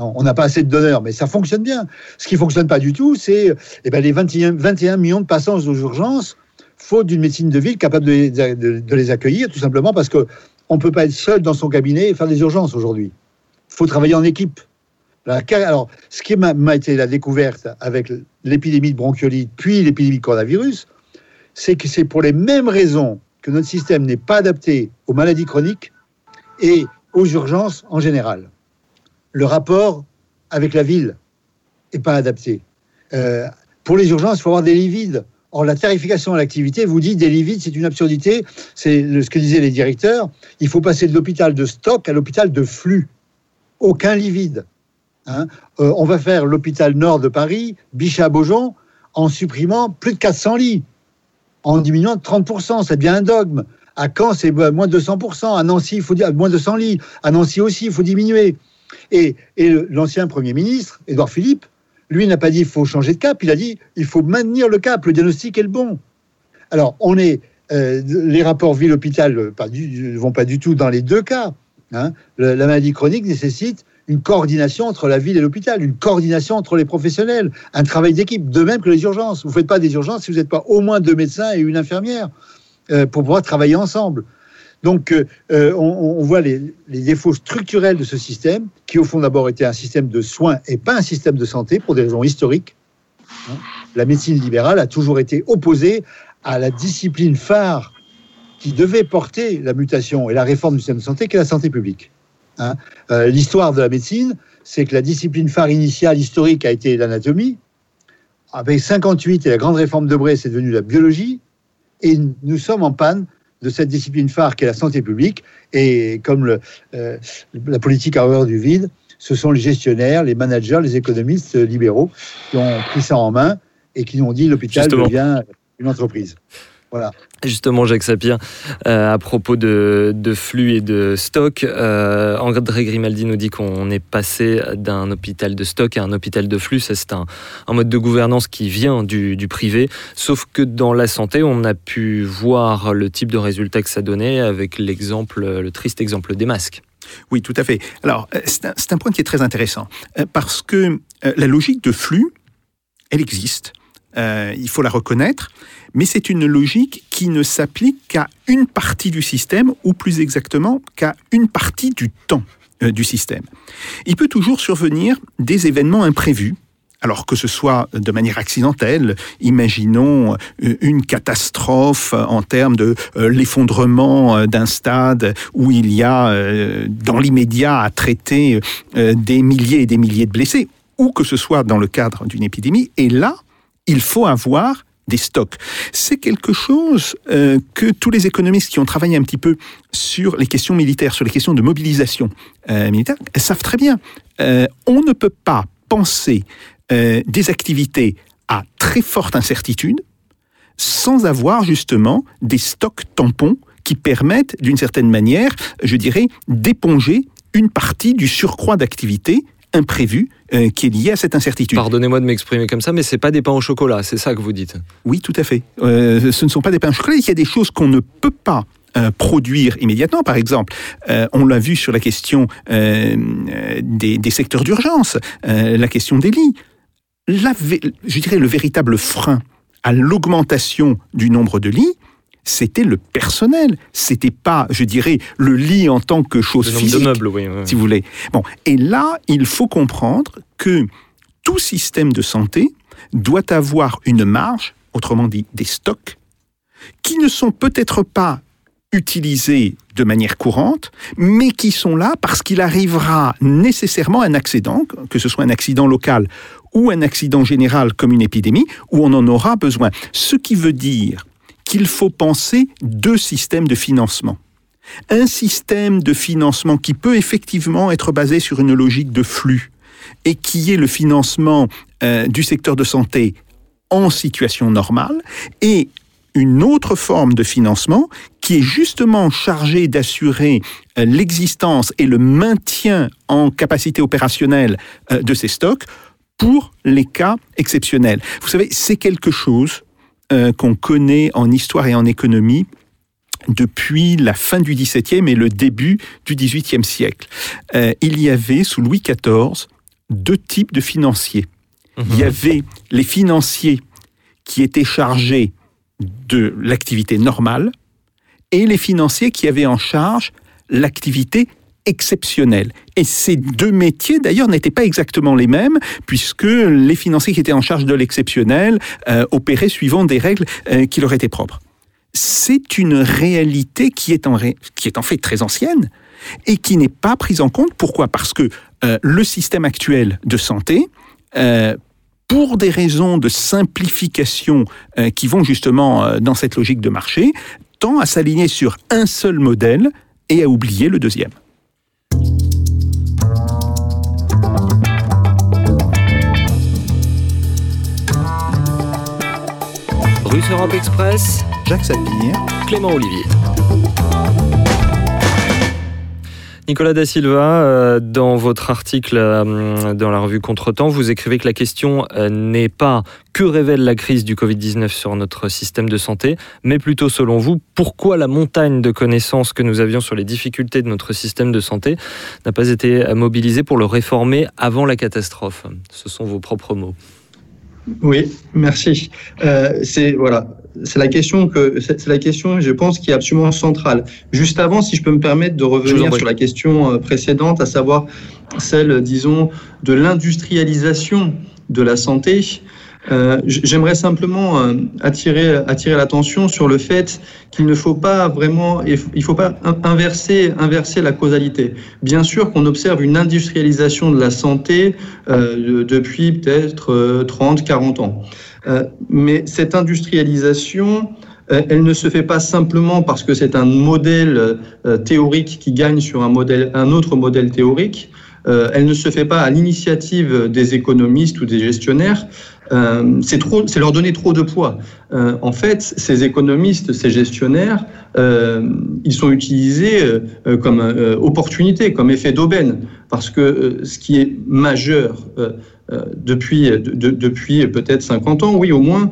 S8: On n'a pas assez de donneurs, mais ça fonctionne bien. Ce qui fonctionne pas du tout, c'est eh ben, les 21, 21 millions de patients aux urgences, faute d'une médecine de ville capable de, les- accueillir, tout simplement parce que on peut pas être seul dans son cabinet et faire des urgences aujourd'hui. Il faut travailler en équipe. Alors, ce qui m'a été la découverte avec l'épidémie de bronchiolite, puis l'épidémie de coronavirus, c'est que c'est pour les mêmes raisons que notre système n'est pas adapté aux maladies chroniques et aux urgences en général. Le rapport avec la ville n'est pas adapté. Euh, pour les urgences, il faut avoir des lits vides. Or, la tarification à l'activité vous dit des lits vides, c'est une absurdité. C'est ce que disaient les directeurs. Il faut passer de l'hôpital de stock à l'hôpital de flux. Aucun lit vide. Hein. Euh, on va faire l'hôpital nord de Paris, Bichat-Beaujon, en supprimant plus de 400 lits, en diminuant de 30%. Ça devient un dogme. À Caen, c'est euh, moins de 200%. À Nancy, il faut dire moins de 100 lits. À Nancy aussi, il faut diminuer. Et, l'ancien Premier ministre, Édouard Philippe, lui n'a pas dit il faut changer de cap, il a dit il faut maintenir le cap, le diagnostic est le bon. Alors, on est, euh, les rapports ville-hôpital euh, pas du- vont pas du tout dans les deux cas. hein. La maladie chronique nécessite une coordination entre la ville et l'hôpital, une coordination entre les professionnels, un travail d'équipe, de même que les urgences. Vous ne faites pas des urgences si vous n'êtes pas au moins deux médecins et une infirmière euh, pour pouvoir travailler ensemble. Donc, euh, euh, on, voit les, les défauts structurels de ce système, qui au fond d'abord était un système de soins et pas un système de santé pour des raisons historiques. La médecine libérale a toujours été opposée à la discipline phare qui devait porter la mutation et la réforme du système de santé, qui est la santé publique. Hein. Euh, L'histoire de la médecine, c'est que la discipline phare initiale historique a été l'anatomie. Avec 58 et la grande réforme de Bray, c'est devenu la biologie. Et nous sommes en panne de cette discipline phare qui est la santé publique. Et comme le, euh, la politique a horreur du vide, ce sont les gestionnaires, les managers, les économistes libéraux qui ont pris ça en main et qui ont dit l'hôpital devient une entreprise. Voilà.
S7: Justement, Jacques Sapir, euh, à propos de, de flux et de stock, euh, André Grimaldi nous dit qu'on est passé d'un hôpital de stock à un hôpital de flux. C'est un, un mode de gouvernance qui vient du, du privé. Sauf que dans la santé, on a pu voir le type de résultat que ça donnait avec l'exemple, le triste exemple des masques.
S3: Oui, tout à fait. Alors, euh, c'est un, un point qui est très intéressant, parce que la logique de flux, elle existe, euh, il faut la reconnaître, mais c'est une logique qui ne s'applique qu'à une partie du système, ou plus exactement qu'à une partie du temps euh, du système. Il peut toujours survenir des événements imprévus, alors que ce soit de manière accidentelle, imaginons euh, une catastrophe en termes de l'effondrement d'un stade où il y a dans l'immédiat à traiter des milliers et des milliers de blessés, ou que ce soit dans le cadre d'une épidémie, et là, il faut avoir des stocks. C'est quelque chose euh, que tous les économistes qui ont travaillé un petit peu sur les questions militaires, sur les questions de mobilisation euh, militaire, savent très bien. Euh, on ne peut pas penser des activités à très forte incertitude sans avoir justement des stocks tampons qui permettent d'une certaine manière, je dirais, d'éponger une partie du surcroît d'activité imprévu euh, qui est lié à cette incertitude.
S7: Pardonnez-moi de m'exprimer comme ça, mais c'est pas des pains au chocolat, c'est ça que vous dites.
S3: Oui, tout à fait. Euh, ce ne sont pas des pains au chocolat, il y a des choses qu'on ne peut pas euh, produire immédiatement. Par exemple, euh, on l'a vu sur la question euh, des, des secteurs d'urgence, la question des lits. La je dirais le véritable frein à l'augmentation du nombre de lits, c'était le personnel. C'était pas, je dirais, le lit en tant que chose
S7: Le
S3: physique
S7: de meubles, oui. oui.
S3: si vous voulez. Bon, et là, il faut comprendre que tout système de santé doit avoir une marge, autrement dit des stocks, qui ne sont peut-être pas utilisés de manière courante, mais qui sont là parce qu'il arrivera nécessairement un accident, que ce soit un accident local ou un accident général comme une épidémie, où on en aura besoin. Ce qui veut dire qu'il faut penser deux systèmes de financement un système de financement qui peut effectivement être basé sur une logique de flux et qui est le financement euh, du secteur de santé en situation normale et une autre forme de financement qui est justement chargée d'assurer euh, l'existence et le maintien en capacité opérationnelle euh, de ces stocks pour les cas exceptionnels. Vous savez, c'est quelque chose euh, qu'on connaît en histoire et en économie depuis la fin du XVIIe et le début du XVIIIe siècle. Euh, il y avait sous Louis XIV deux types de financiers. Il y avait les financiers qui étaient chargés de l'activité normale et les financiers qui avaient en charge l'activité exceptionnelle. Et ces deux métiers, d'ailleurs, n'étaient pas exactement les mêmes, puisque les financiers qui étaient en charge de l'exceptionnel euh, opéraient suivant des règles euh, qui leur étaient propres c'est une réalité qui est, en fait très ancienne et qui n'est pas prise en compte. Pourquoi? Parce que euh, le système actuel de santé, pour des raisons de simplification qui vont justement dans cette logique de marché, tend à s'aligner sur un seul modèle et à oublier le deuxième.
S7: Russe Europe Express,
S3: Jacques Sapir.
S7: Clément Olivier. Nicolas Da Silva, euh, dans votre article euh, dans la revue Contretemps, vous écrivez que la question euh, n'est pas que révèle la crise du Covid-19 sur notre système de santé, mais plutôt selon vous, pourquoi la montagne de connaissances que nous avions sur les difficultés de notre système de santé n'a pas été mobilisée pour le réformer avant la catastrophe? Ce sont vos propres mots.
S10: Oui, merci. Euh, c'est voilà, c'est la question que c'est la question, je pense, qui est absolument centrale. Juste avant, si je peux me permettre de revenir sur la question euh, précédente, à savoir celle, disons, de l'industrialisation de la santé. Euh, J'aimerais simplement euh, attirer, attirer l'attention sur le fait qu'il ne faut pas vraiment, il faut- pas in- inverser, inverser la causalité. Bien sûr qu'on observe une industrialisation de la santé euh, de- depuis peut-être euh, 30, 40 ans. Mais cette industrialisation, elle ne se fait pas simplement parce que c'est un modèle théorique qui gagne sur un, modèle, un autre modèle théorique. Elle ne se fait pas à l'initiative des économistes ou des gestionnaires. Euh, c'est leur donner trop de poids. Euh, en fait, ces économistes, ces gestionnaires, euh, ils sont utilisés comme opportunité, comme effet d'aubaine, parce que ce qui est majeur depuis, de- de- depuis peut-être 50 ans, oui au moins,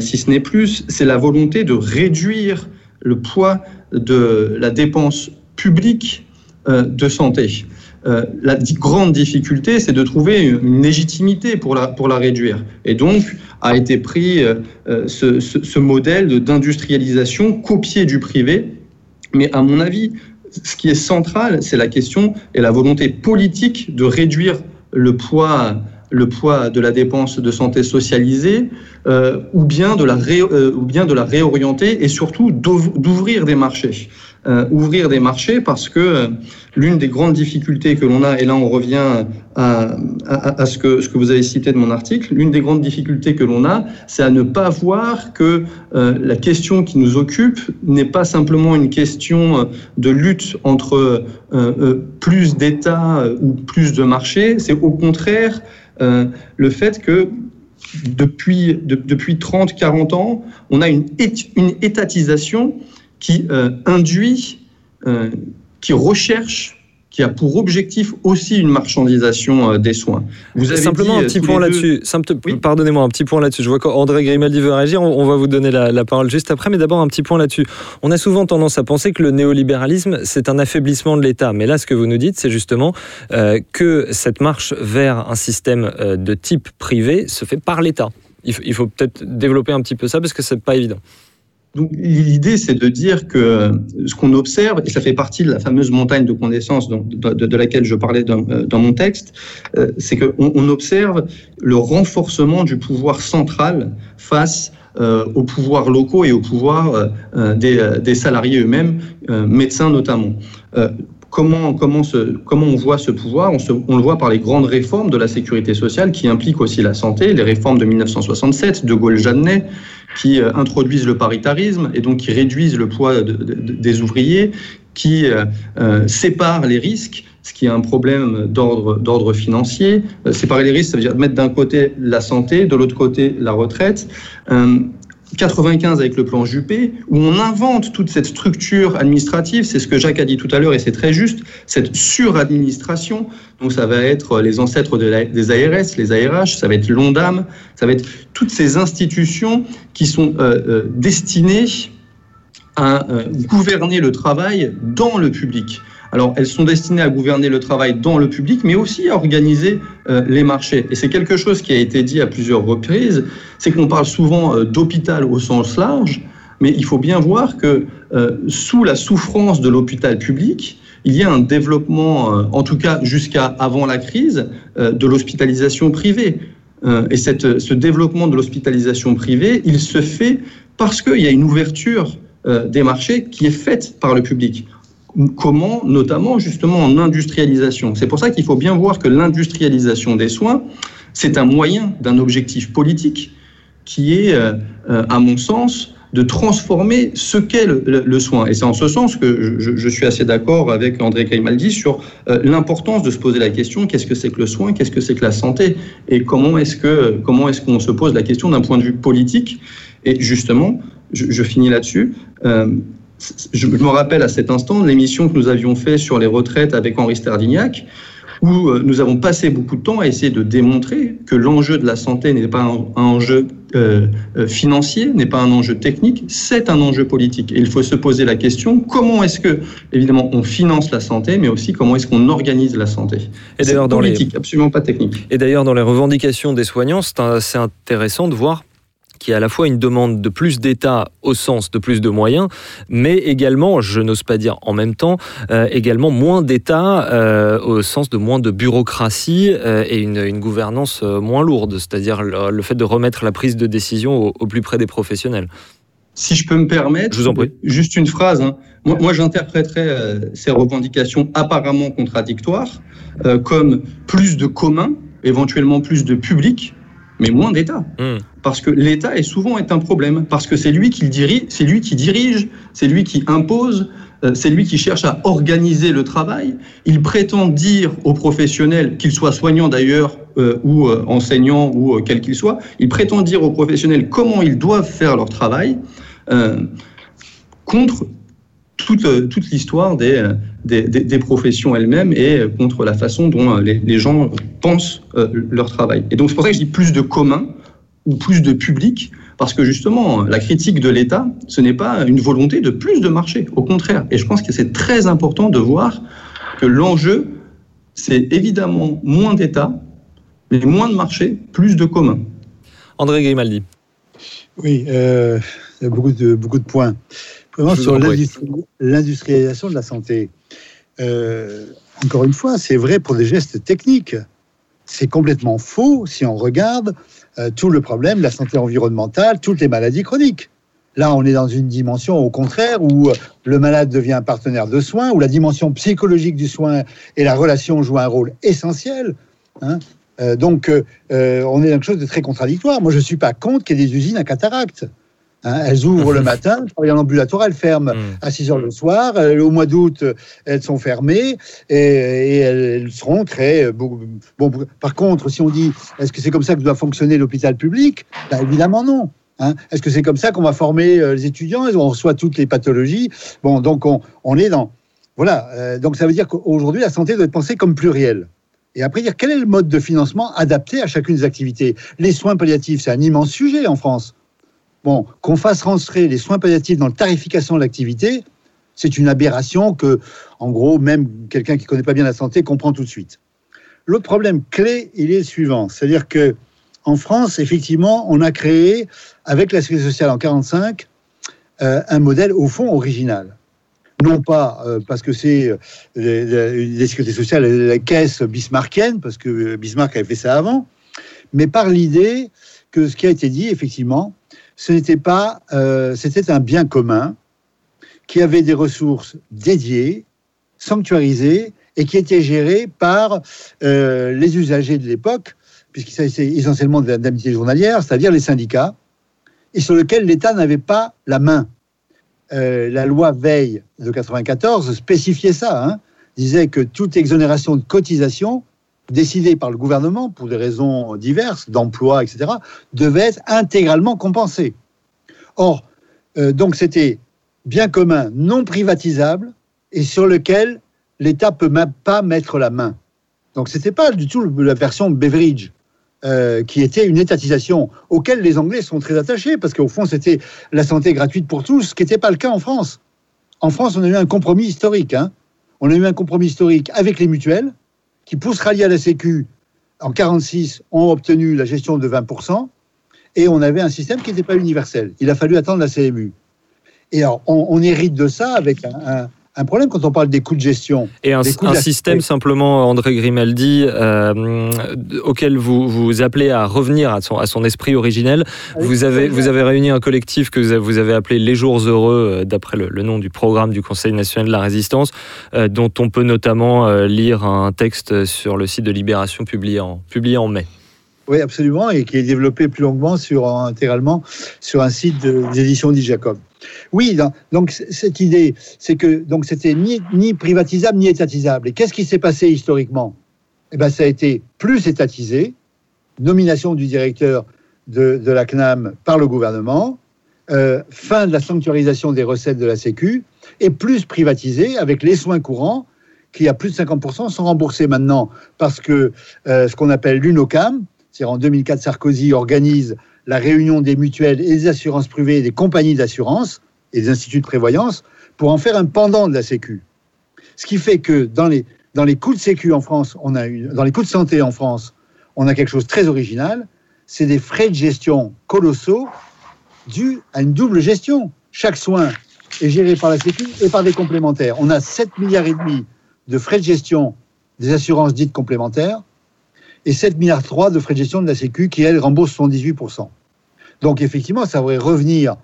S10: si ce n'est plus, c'est la volonté de réduire le poids de la dépense publique de santé. Euh, la grande difficulté, c'est de trouver une, légitimité pour la, pour la réduire. Et donc, a été pris euh, euh, ce, ce- modèle d'industrialisation copié du privé. Mais à mon avis, ce qui est central, c'est la question et la volonté politique de réduire le poids le poids de la dépense de santé socialisée, ou, bien de la ou bien de la réorienter et surtout d'ouvrir des marchés. Euh, ouvrir des marchés parce que euh, l'une des grandes difficultés que l'on a, et là on revient à, ce, que, ce que vous avez cité de mon article, l'une des grandes difficultés que l'on a, c'est à ne pas voir que euh, la question qui nous occupe n'est pas simplement une question de lutte entre plus d'État ou plus de marché, c'est au contraire le fait que depuis, de, depuis 30, 40 ans, on a une, une étatisation qui euh, induit, euh, qui recherche, qui a pour objectif aussi une marchandisation euh, des soins.
S7: Vous avez Simplement un petit point là-dessus. Oui Pardonnez-moi, un petit point là-dessus. Je vois qu'André Grimaldi veut réagir. On, va vous donner la, la, parole juste après. Mais d'abord, un petit point là-dessus. On a souvent tendance à penser que le néolibéralisme, c'est un affaiblissement de l'État. Mais là, ce que vous nous dites, c'est justement euh, que cette marche vers un système de type privé se fait par l'État. Il, il faut peut-être développer un petit peu ça parce que c'est pas évident.
S10: Donc l'idée, c'est de dire que euh, ce qu'on observe, et ça fait partie de la fameuse montagne de connaissances de, de, laquelle je parlais dans, euh, mon texte, euh, c'est qu'on on observe le renforcement du pouvoir central face aux pouvoirs locaux et aux pouvoirs des, salariés eux-mêmes, médecins notamment. Comment, comment, ce, comment on voit ce pouvoir on, se, on, le voit par les grandes réformes de la sécurité sociale qui impliquent aussi la santé, les réformes de 1967, de Gaulle-Jeannet, qui euh, introduisent le paritarisme et donc qui réduisent le poids de, de, des ouvriers, qui euh, euh, séparent les risques, ce qui est un problème d'ordre financier. Euh, séparer les risques, ça veut dire mettre d'un côté la santé, de l'autre côté la retraite. 95 avec le plan Juppé, où on invente toute cette structure administrative, c'est ce que Jacques a dit tout à l'heure et c'est très juste, cette suradministration, donc ça va être les ancêtres des ARS, les ARH, ça va être l'ONDAM, ça va être toutes ces institutions qui sont euh, euh, destinées à euh, gouverner le travail dans le public. Alors, elles sont destinées à gouverner le travail dans le public, mais aussi à organiser euh, les marchés. Et c'est quelque chose qui a été dit à plusieurs reprises, c'est qu'on parle souvent euh, d'hôpital au sens large, mais il faut bien voir que euh, sous la souffrance de l'hôpital public, il y a un développement, en tout cas jusqu'à avant la crise, de l'hospitalisation privée. Et ce développement de l'hospitalisation privée, il se fait parce qu'il y a une ouverture des marchés qui est faite par le public. Comment Notamment justement en industrialisation. C'est pour ça qu'il faut bien voir que l'industrialisation des soins, c'est un moyen d'un objectif politique qui est, euh, à mon sens, de transformer ce qu'est le, soin. Et c'est en ce sens que je, suis assez d'accord avec André Grimaldi sur euh, l'importance de se poser la question qu'est-ce que c'est que le soin, qu'est-ce que c'est que la santé, et comment est-ce que est-ce qu'on se pose la question d'un point de vue politique. Et justement, je, finis là-dessus. Euh, je me rappelle à cet instant l'émission que nous avions fait sur les retraites avec Henri Sterdignac, où euh, nous avons passé beaucoup de temps à essayer de démontrer que l'enjeu de la santé n'est pas un, un enjeu euh, financier, n'est pas un enjeu technique, c'est un enjeu politique. Et il faut se poser la question comment est-ce que, évidemment, on finance la santé, mais aussi comment est-ce qu'on organise la santé?
S7: Et d'ailleurs,
S10: dans politique,
S7: les...
S10: absolument pas technique.
S7: Et d'ailleurs, dans les revendications des soignants, c'est assez intéressant de voir qui est à la fois une demande de plus d'État au sens de plus de moyens, mais également, je n'ose pas dire en même temps, euh, également moins d'État euh, au sens de moins de bureaucratie euh, et une, une, gouvernance moins lourde, c'est-à-dire le, le, fait de remettre la prise de décision au, au, plus près des professionnels.
S10: Si je peux me permettre,
S7: je vous en prie.
S10: juste une phrase. Hein. Moi, moi j'interpréterais ces revendications apparemment contradictoires comme plus de commun, éventuellement plus de public, mais moins d'État. Mmh. Parce que l'État est souvent est un problème, parce que c'est lui qui dirige, c'est lui qui dirige, c'est lui qui impose, euh, c'est lui qui cherche à organiser le travail. Il prétend dire aux professionnels, qu'ils soient soignants d'ailleurs, euh, ou euh, enseignants, ou euh, quels qu'ils soient, il prétend dire aux professionnels comment ils doivent faire leur travail, contre toute, toute l'histoire des, des, des, professions elles-mêmes et contre la façon dont les, les gens pensent euh, leur travail. Et donc c'est pour ça que je dis plus de commun ou plus de public, parce que justement, la critique de l'État, ce n'est pas une volonté de plus de marché, au contraire. Et je pense que c'est très important de voir que l'enjeu, c'est évidemment moins d'État, mais moins de marché, plus de commun.
S7: André Grimaldi.
S8: Oui, euh, il y a beaucoup de, beaucoup de points. Vraiment sur l'industrialisation de la santé. Euh, encore une fois, c'est vrai pour des gestes techniques. C'est complètement faux si on regarde euh, tout le problème de la santé environnementale, toutes les maladies chroniques. Là, on est dans une dimension au contraire où euh, le malade devient un partenaire de soins, où la dimension psychologique du soin et la relation jouent un rôle essentiel. hein. Donc, on est dans quelque chose de très contradictoire. Moi, je ne suis pas contre qu'il y ait des usines à cataracte. Hein, elles ouvrent le matin, travaillent en ambulatoire, elles ferment
S7: Mm.
S8: à 6 heures le soir. Euh, au mois d'août, elles sont fermées et, et elles seront très. euh, Bon, bon, par contre, si on dit est-ce que c'est comme ça que doit fonctionner l'hôpital public? Ben, Évidemment non. Hein est-ce que c'est comme ça qu'on va former euh, les étudiants? On reçoit toutes les pathologies? Bon, donc on, on est dans. Voilà. euh, donc ça veut dire qu'aujourd'hui, la santé doit être pensée comme plurielle. Et après, dire quel est le mode de financement adapté à chacune des activités? Les soins palliatifs, c'est un immense sujet en France. Bon, qu'on fasse rentrer les soins palliatifs dans la tarification de l'activité, c'est une aberration que, en gros, même quelqu'un qui connaît pas bien la santé comprend tout de suite. L'autre problème clé, il est le suivant, c'est-à-dire que en France, effectivement, on a créé avec la sécurité sociale en 45 euh, un modèle au fond original. Non pas euh, parce que c'est euh, les sécurités sociales, la caisse bismarckienne, parce que Bismarck avait fait ça avant, mais par l'idée que ce qui a été dit, effectivement, ce n'était pas, euh, c'était un bien commun qui avait des ressources dédiées, sanctuarisées et qui étaient gérées par euh, les usagers de l'époque, puisqu'il s'agissait essentiellement de l'indemnité journalière, c'est-à-dire les syndicats, et sur lequel l'État n'avait pas la main. Euh, la loi Veil de 94 spécifiait ça, hein, disait que toute exonération de cotisation décidée par le gouvernement pour des raisons diverses, d'emploi, etc., devait être intégralement compensée. Or, euh, donc c'était bien commun, non privatisable, et sur lequel l'État peut même pas mettre la main. Donc c'était pas du tout la version Beveridge. euh, qui était une étatisation auquel les Anglais sont très attachés, parce qu'au fond, c'était la santé gratuite pour tous, ce qui n'était pas le cas en France. En France, on a eu un compromis historique. hein. On a eu un compromis historique avec les mutuelles, qui, pour se rallier à la Sécu, en 46, ont obtenu la gestion de 20%, et on avait un système qui n'était pas universel. Il a fallu attendre la CMU. Et alors, on, hérite de ça avec un- un problème quand on parle des coûts de gestion.
S7: Et un,
S8: de
S7: système simplement, André Grimaldi, euh, auquel vous vous appelez à revenir à son, à son esprit originel. Vous avez, vous avez réuni un collectif que vous avez, appelé Les Jours Heureux, euh, d'après le, le nom du programme du Conseil national de la résistance, euh, dont on peut notamment lire un texte sur le site de Libération publié en, publié en mai.
S8: Oui, absolument, et qui est développé plus longuement sur, intégralement sur un site de- des. Oui, donc cette idée, c'est que donc c'était ni, privatisable ni étatisable. Et qu'est-ce qui s'est passé historiquement? Eh ben, ça a été plus étatisé, nomination du directeur de, de la CNAM par le gouvernement, euh, fin de la sanctuarisation des recettes de la Sécu, et plus privatisé avec les soins courants qui à plus de 50% sont remboursés maintenant parce que euh, ce qu'on appelle l'UNOCAM, c'est-à-dire en 2004 Sarkozy organise la réunion des mutuelles et des assurances privées des compagnies d'assurance et des instituts de prévoyance pour en faire un pendant de la Sécu. Ce qui fait que dans les, dans coûts de Sécu en France, on a dans les coûts de santé en France, on a quelque chose de très original, c'est des frais de gestion colossaux dus à une double gestion. Chaque soin est géré par la Sécu et par des complémentaires. On a 7 milliards et demi de frais de gestion des assurances dites complémentaires et 7 milliards 3 de frais de gestion de la Sécu qui, elle, rembourse son 18%. Donc, effectivement, ça pourrait revenir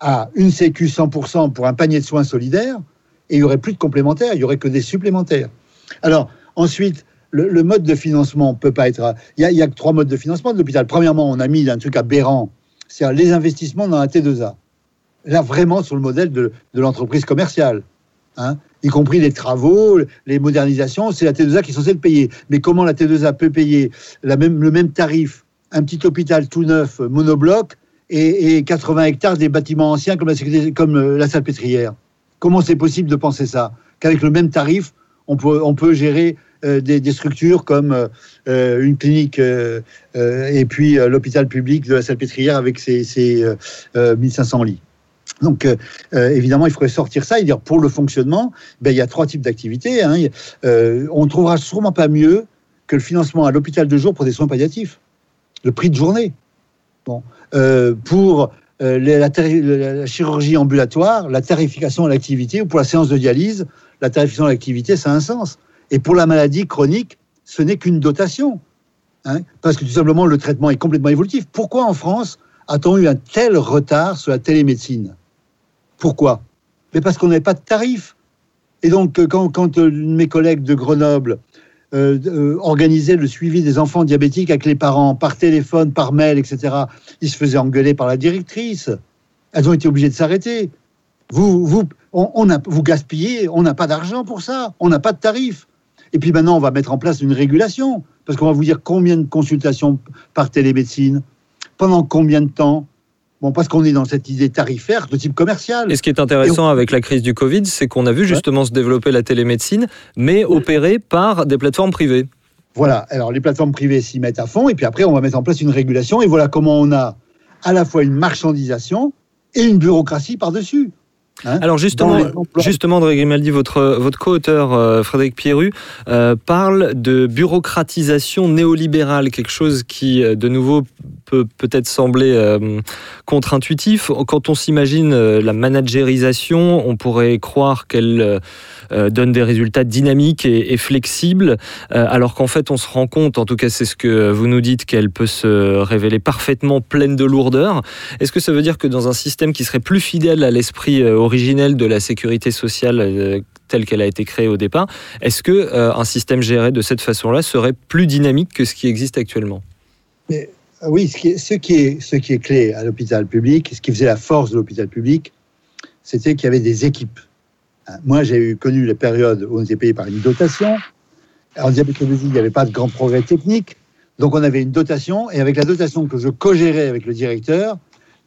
S8: à une Sécu 100% pour un panier de soins solidaire et il n'y aurait plus de complémentaires, il n'y aurait que des supplémentaires. Alors, ensuite, le, mode de financement peut pas être. Il y, a, trois modes de financement de l'hôpital. Premièrement, on a mis un truc aberrant, c'est-à-dire les investissements dans la T2A. Là, vraiment sur le modèle de, de l'entreprise commerciale. Hein, y compris les travaux, les modernisations, c'est la T2A qui est censée le payer. Mais comment la T2A peut payer le même tarif, un petit hôpital tout neuf, monobloc, et, et 80 hectares des bâtiments anciens comme la, comme euh, la Comment c'est possible de penser ça? Qu'avec le même tarif, on peut, gérer euh, des, structures comme euh, euh, une clinique euh, euh, et puis euh, l'hôpital public de la salpêtrière avec ses, ses euh, euh, 1500 lits. Donc, euh, euh, évidemment, il faudrait sortir ça et dire pour le fonctionnement, ben, il y a trois types d'activités. Hein. Euh, on ne trouvera sûrement pas mieux que le financement à l'hôpital de jour pour des soins palliatifs. Le prix de journée. Pour la chirurgie ambulatoire, la tarification à l'activité, ou pour la séance de dialyse, la tarification à l'activité, ça a un sens. Et pour la maladie chronique, ce n'est qu'une dotation. hein, parce que tout simplement le traitement est complètement évolutif. Pourquoi en France a-t-on eu un tel retard sur la télémédecine? Pourquoi? Mais parce qu'on n'avait pas de tarif. Et donc, quand, quand euh, mes collègues de Grenoble euh, euh, organisaient le suivi des enfants diabétiques avec les parents par téléphone, par mail, etc., ils se faisaient engueuler par la directrice. Elles ont été obligées de s'arrêter. Vous, vous, on, vous gaspillez, on n'a pas d'argent pour ça, on n'a pas de tarif. Et puis maintenant, on va mettre en place une régulation, parce qu'on va vous dire combien de consultations par télémédecine, pendant combien de temps Bon, parce qu'on est dans cette idée tarifaire de type commercial.
S7: Et ce qui est intéressant avec la crise du Covid, c'est qu'on a vu justement se développer la télémédecine, mais opérée par des plateformes privées.
S8: Voilà, alors les plateformes privées s'y mettent à fond, et puis après, on va mettre en place une régulation, et voilà comment on a à la fois une marchandisation et une bureaucratie par-dessus.
S7: Hein Alors justement, justement, André Grimaldi, votre, votre co-auteur euh, Frédéric Pierru euh, parle de bureaucratisation néolibérale, quelque chose qui, euh, de nouveau, peut peut-être sembler euh, contre-intuitif. Quand on s'imagine la managérisation, on pourrait croire qu'elle donne des résultats dynamiques et, et flexibles, alors qu'en fait, on se rend compte, en tout cas, c'est ce que vous nous dites, qu'elle peut se révéler parfaitement pleine de lourdeur. Est-ce que ça veut dire que dans un système qui serait plus fidèle à l'esprit originel de la sécurité sociale telle qu'elle a été créée au départ, est-ce que un système géré de cette façon-là serait plus dynamique que ce qui existe actuellement?
S8: Mais oui, ce qui, est, ce, qui est, ce qui est clé à l'hôpital public, ce qui faisait la force de l'hôpital public, c'était qu'il y avait des équipes. Moi, j'ai eu connu la période où on était payé par une dotation. En diabétologie, il n'y avait pas de grand progrès technique. Donc, on avait une dotation. Et avec la dotation que je co-gérais avec le directeur,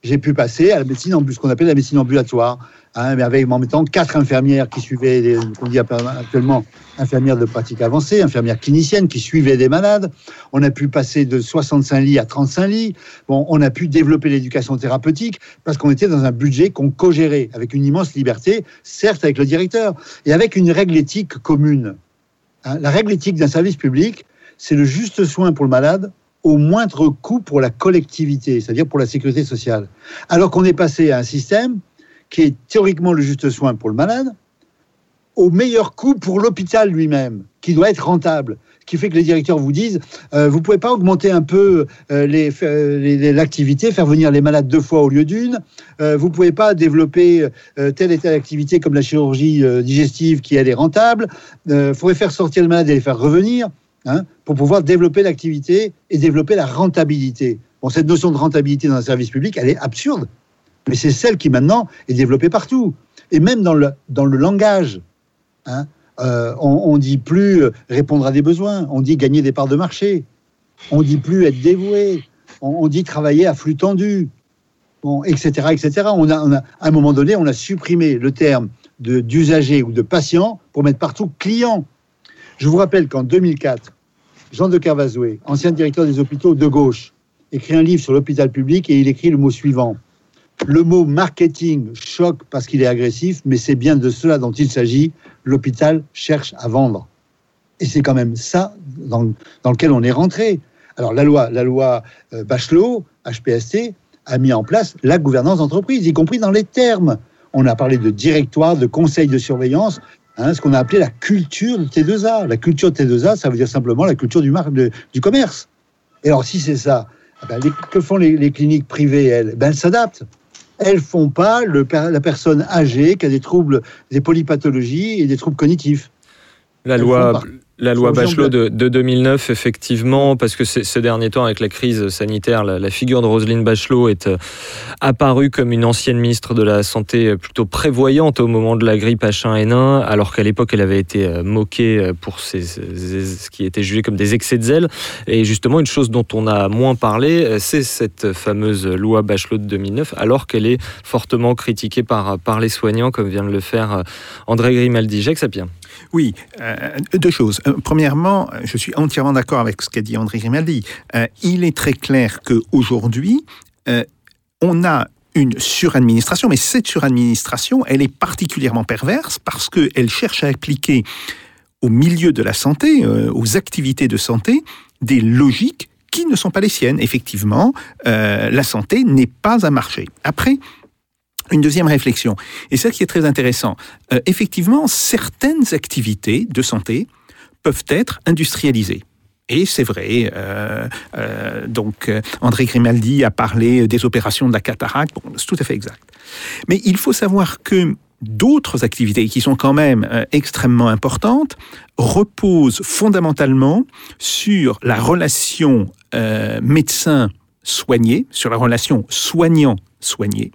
S8: j'ai pu passer à la médecine, ce qu'on appelle la médecine ambulatoire, hein, mais avec en mettant quatre infirmières qui suivaient, les, on dit actuellement infirmières de pratique avancée, infirmières cliniciennes qui suivaient des malades. On a pu passer de 65 lits à 35 lits. Bon, on a pu développer l'éducation thérapeutique parce qu'on était dans un budget qu'on co-gérait avec une immense liberté, certes avec le directeur, et avec une règle éthique commune. Hein, la règle éthique d'un service public, c'est le juste soin pour le malade au moindre coût pour la collectivité, c'est-à-dire pour la sécurité sociale. Alors qu'on est passé à un système qui est théoriquement le juste soin pour le malade, au meilleur coût pour l'hôpital lui-même, qui doit être rentable. Ce qui fait que les directeurs vous disent, euh, vous pouvez pas augmenter un peu euh, l'activité, faire venir les malades deux fois au lieu d'une. Euh, vous pouvez pas développer telle et telle activité comme la chirurgie digestive qui elle est rentable. Il faudrait faire sortir le malade et les faire revenir. Hein, pour pouvoir développer l'activité et développer la rentabilité. Bon, cette notion de rentabilité dans un service public, elle est absurde, mais c'est celle qui maintenant est développée partout. Et même dans le, dans le langage, hein, euh, on, on dit plus répondre à des besoins, on dit gagner des parts de marché, on dit plus être dévoué, on, dit travailler à flux tendu, bon, etc., etc. On a, on a, à un moment donné, on a supprimé le terme d'usager ou de patient pour mettre partout client. Je vous rappelle qu'en 2004, Jean de Carvazoué, ancien directeur des hôpitaux de gauche, écrit un livre sur l'hôpital public et il écrit le mot suivant. Le mot marketing choque parce qu'il est agressif, mais c'est bien de cela dont il s'agit. L'hôpital cherche à vendre. Et c'est quand même ça dans, dans, lequel on est rentré. Alors la loi, la loi euh, Bachelot, HPST, a mis en place la gouvernance d'entreprise, y compris dans les termes. On a parlé de directoire, de conseil de surveillance, Hein, ce qu'on a appelé la culture de T2A. La culture de T2A, ça veut dire simplement la culture du, mar de, du commerce. Et alors, si c'est ça, ben, les, que font les, les, cliniques privées, elles? Ben, Elles s'adaptent. Elles font pas le, la personne âgée qui a des troubles, des polypathologies et des troubles cognitifs.
S7: La elles loi, la loi Bachelot de, de, 2009, effectivement, parce que ces derniers temps, avec la crise sanitaire, la, la figure de Roselyne Bachelot est euh, apparue comme une ancienne ministre de la Santé plutôt prévoyante au moment de la grippe H1N1, alors qu'à l'époque, elle avait été euh, moquée euh, pour ses, ce qui était jugé comme des excès de zèle. Et justement, une chose dont on a moins parlé, c'est cette fameuse loi Bachelot de 2009, alors qu'elle est fortement critiquée par, par les soignants, comme vient de le faire André Grimaldi. Jacques Sapien.
S3: Oui, euh, deux choses. Premièrement, je suis entièrement d'accord avec ce qu'a dit André Grimaldi. Euh, il est très clair qu'aujourd'hui, euh, on a une suradministration, mais cette suradministration, elle est particulièrement perverse parce qu'elle cherche à appliquer au milieu de la santé, euh, aux activités de santé, des logiques qui ne sont pas les siennes. Effectivement, euh, la santé n'est pas un marché. Après, une deuxième réflexion, et ça qui est très intéressant, euh, effectivement, certaines activités de santé peuvent être industrialisées. Et c'est vrai, euh, euh, donc André Grimaldi a parlé des opérations de la cataracte, bon, c'est tout à fait exact. Mais il faut savoir que d'autres activités qui sont quand même extrêmement importantes reposent fondamentalement sur la relation médecin-soigné, sur la relation soignant-soigné.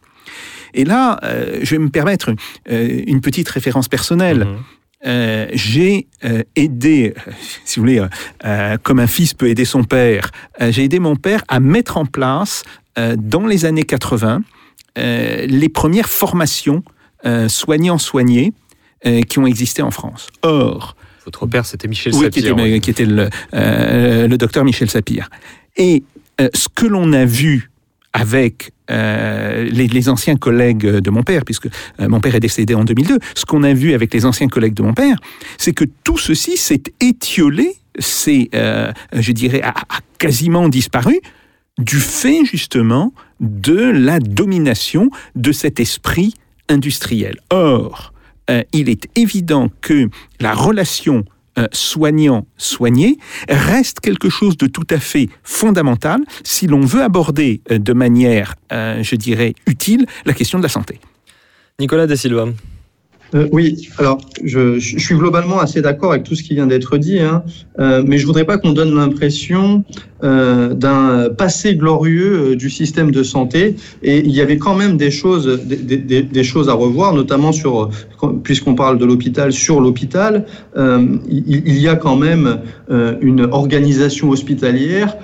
S3: Et là, euh, je vais me permettre euh, une petite référence personnelle.
S7: Mhm.
S3: Euh, j'ai euh, aidé, euh, si vous voulez, comme un fils peut aider son père, j'ai aidé mon père à mettre en place, dans les années 80, euh, les premières formations soignants-soignés qui ont existé en France. Or,
S7: Votre père, c'était Michel
S3: oui, qui
S7: Sapir.
S3: était,
S7: oui.
S3: qui était le, le docteur Michel Sapir. Et ce que l'on a vu avec euh, les, anciens collègues de mon père, puisque euh, mon père est décédé en 2002, ce qu'on a vu avec les anciens collègues de mon père, c'est que tout ceci s'est étiolé, c'est, euh, je dirais, a, a quasiment disparu du fait justement de la domination de cet esprit industriel. Or, il est évident que la relation euh, soignant-soigné reste quelque chose de tout à fait fondamental si l'on veut aborder euh, de manière, euh, je dirais, utile la question de la santé.
S7: Nicolas De Silva.
S10: Euh, oui, alors je, je suis globalement assez d'accord avec tout ce qui vient d'être dit, hein, euh, mais je voudrais pas qu'on donne l'impression euh, d'un passé glorieux euh, du système de santé. Et il y avait quand même des choses, des, des- des choses à revoir, notamment sur, puisqu'on parle de l'hôpital, sur l'hôpital, euh, il, il y a quand même une organisation hospitalière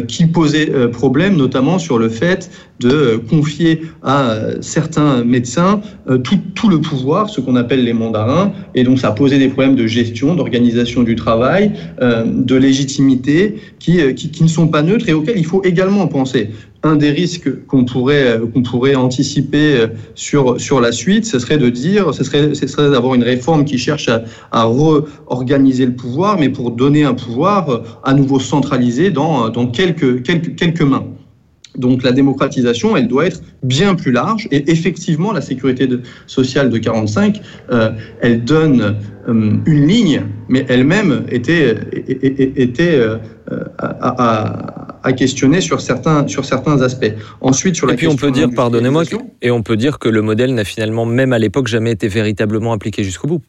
S10: qui posait euh, problème, notamment sur le fait de euh, confier à euh, certains médecins euh, tout, le pouvoir, ce qu'on appelle les mandarins, et donc ça posait des problèmes de gestion, d'organisation du travail, euh, de légitimité, euh, qui ne sont pas neutres et auxquels il faut également penser. Un des risques qu'on pourrait, euh, qu'on pourrait anticiper euh, sur, sur la suite, ce serait de dire, ce serait, ce serait d'avoir une réforme qui cherche à, à réorganiser le pouvoir, mais pour donner un pouvoir euh, à nouveau centralisé dans, dans quelques, quelques, quelques mains. Donc la démocratisation, elle doit être bien plus large. Et effectivement, la sécurité sociale de 45, euh, elle donne euh, une ligne, mais elle-même était, était, euh, à questionner sur certains, sur certains aspects. Ensuite, sur la
S7: Et puis on peut dire, pardonnez-moi, et on peut dire que le modèle n'a finalement, même à l'époque, jamais été véritablement appliqué jusqu'au bout.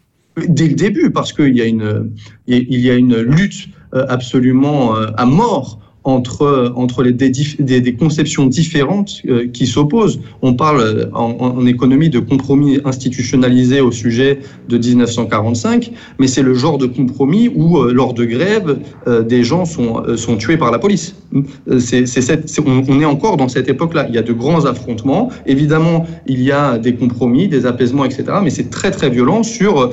S10: dès le début, parce qu'il y a une, il y a une lutte euh, absolument euh, à mort entre, les, des, des, conceptions différentes euh, qui s'opposent. On parle euh, en, économie de compromis institutionnalisé au sujet de 1945, mais c'est le genre de compromis où, euh, lors de grève, des gens sont, sont tués par la police. C'est- cette- on, on est encore dans cette époque-là. Il y a de grands affrontements. Évidemment, il y a des compromis, des apaisements, etc. Mais c'est très très violent sur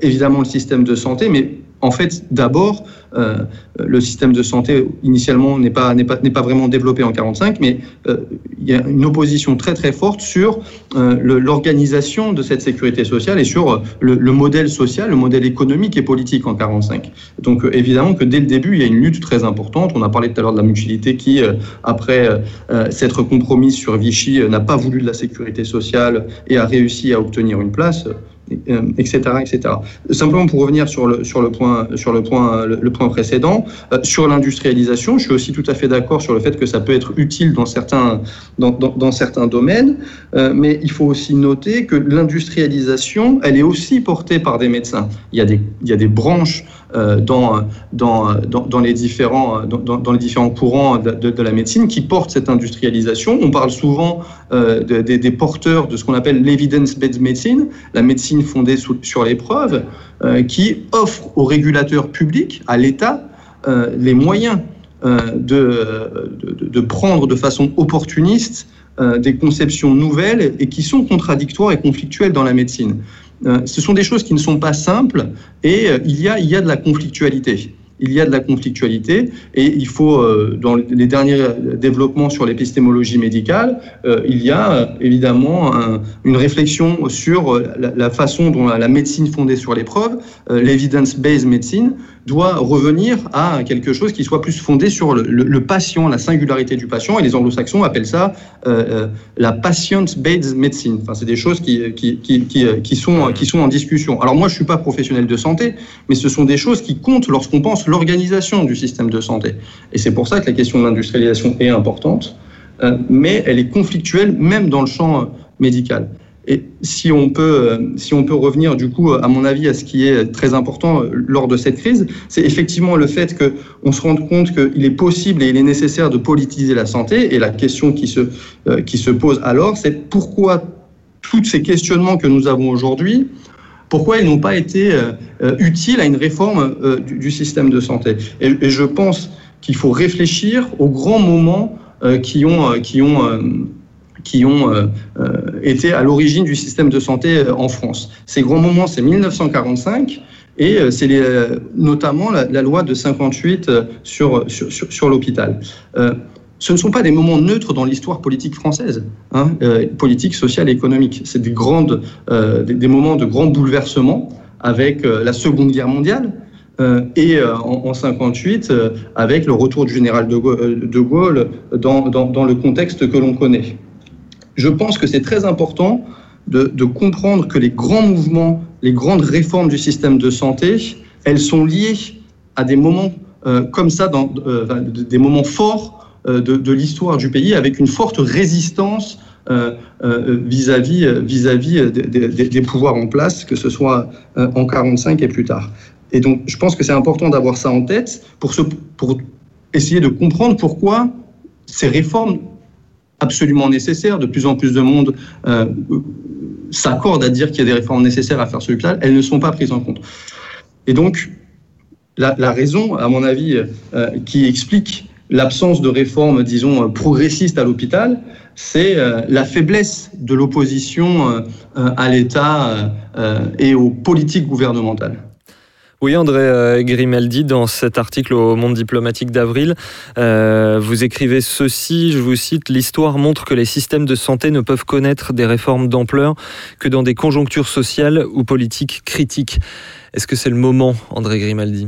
S10: évidemment le système de santé, mais en fait, d'abord, euh, le système de santé initialement n'est pas vraiment développé en 45, mais euh, il y a une opposition très très forte sur euh, l'organisation de cette sécurité sociale et sur le, le modèle social, le modèle économique et politique en 45. Donc évidemment que dès le début, il y a une lutte très importante. On a parlé tout à l'heure de la mutualité qui, après s'être compromise sur Vichy, n'a pas voulu de la sécurité sociale et a réussi à obtenir une place. Euh, etc., etc. Simplement pour revenir sur le sur le point sur le point le, point précédent euh, sur l'industrialisation, je suis aussi tout à fait d'accord sur le fait que ça peut être utile dans certains dans, dans, certains domaines, euh, mais il faut aussi noter que l'industrialisation, elle est aussi portée par des médecins. Il y a des il y a des branches dans, dans, dans, dans les différents, dans, les différents courants de, de- la médecine qui portent cette industrialisation. On parle souvent euh, de- des- porteurs de ce qu'on appelle l'evidence-based medicine, la médecine fondée sous- sur les preuves, euh, qui offre aux régulateurs publics, à l'État, euh, les moyens euh, de, de, prendre de façon opportuniste euh, des conceptions nouvelles et qui sont contradictoires et conflictuelles dans la médecine. Euh, ce sont des choses qui ne sont pas simples et euh, il, y a, il y a de la conflictualité. Il y a de la conflictualité et il faut, euh, dans les derniers développements sur l'épistémologie médicale, il y a évidemment un- une réflexion sur la, façon dont la, médecine fondée sur les preuves, l'evidence-based medicine, doit revenir à quelque chose qui soit plus fondé sur le, le- le patient, la singularité du patient. Et les anglo-saxons appellent ça euh, euh, la patient-based medicine. Enfin, c'est des choses qui, qui, qui, qui, euh, qui sont, qui sont en discussion. Alors moi, je suis pas professionnel de santé, mais ce sont des choses qui comptent lorsqu'on pense l'organisation du système de santé. Et c'est pour ça que la question de l'industrialisation est importante, euh, mais elle est conflictuelle même dans le champ euh, médical. Et si on peut, euh, si on peut revenir du coup, à mon avis, à ce qui est très important euh, lors de cette crise, c'est effectivement le fait que on se rende compte qu'il est possible et il est nécessaire de politiser la santé. Et la question qui se, euh, qui se pose alors, c'est pourquoi tous ces questionnements que nous avons aujourd'hui, pourquoi ils n'ont pas été utiles à une réforme du, système de santé? Et, et je pense qu'il faut réfléchir aux grands moments qui ont, qui ont, qui ont euh, euh, été à l'origine du système de santé euh, en France. Ces grands moments, c'est 1945 et c'est notamment la, loi de 58 euh, sur, sur, sur, l'hôpital. Ce ne sont pas des moments neutres dans l'histoire politique française, hein, politique, sociale et économique. C'est des, grandes, des, moments de grands bouleversements avec la Seconde Guerre mondiale, et en, en 58 euh, avec le retour du général de Gaulle, de Gaulle dans, dans, dans, le contexte que l'on connaît. Je pense que c'est très important de, comprendre que les grands mouvements, les grandes réformes du système de santé, elles sont liées à des moments euh, comme ça, euh, des moments forts euh, de, l'histoire du pays, avec une forte résistance vis-à-vis vis-à-vis des, des, des, pouvoirs en place, que ce soit en 45 et plus tard. Et donc, je pense que c'est important d'avoir ça en tête pour essayer de comprendre pourquoi ces réformes absolument nécessaires, de plus en plus de monde euh, s'accorde à dire qu'il y a des réformes nécessaires à faire sur l'hôpital, elles ne sont pas prises en compte. Et donc, la, raison, à mon avis, euh, qui explique l'absence de réformes, disons, progressistes à l'hôpital, c'est euh, la faiblesse de l'opposition euh, à l'État euh, et aux politiques gouvernementales.
S7: Oui, André euh, Grimaldi, dans cet article au Monde diplomatique d'avril, euh, vous écrivez ceci, je vous cite, L'histoire montre que les systèmes de santé ne peuvent connaître des réformes d'ampleur que dans des conjonctures sociales ou politiques critiques. Est-ce que c'est le moment, André Grimaldi?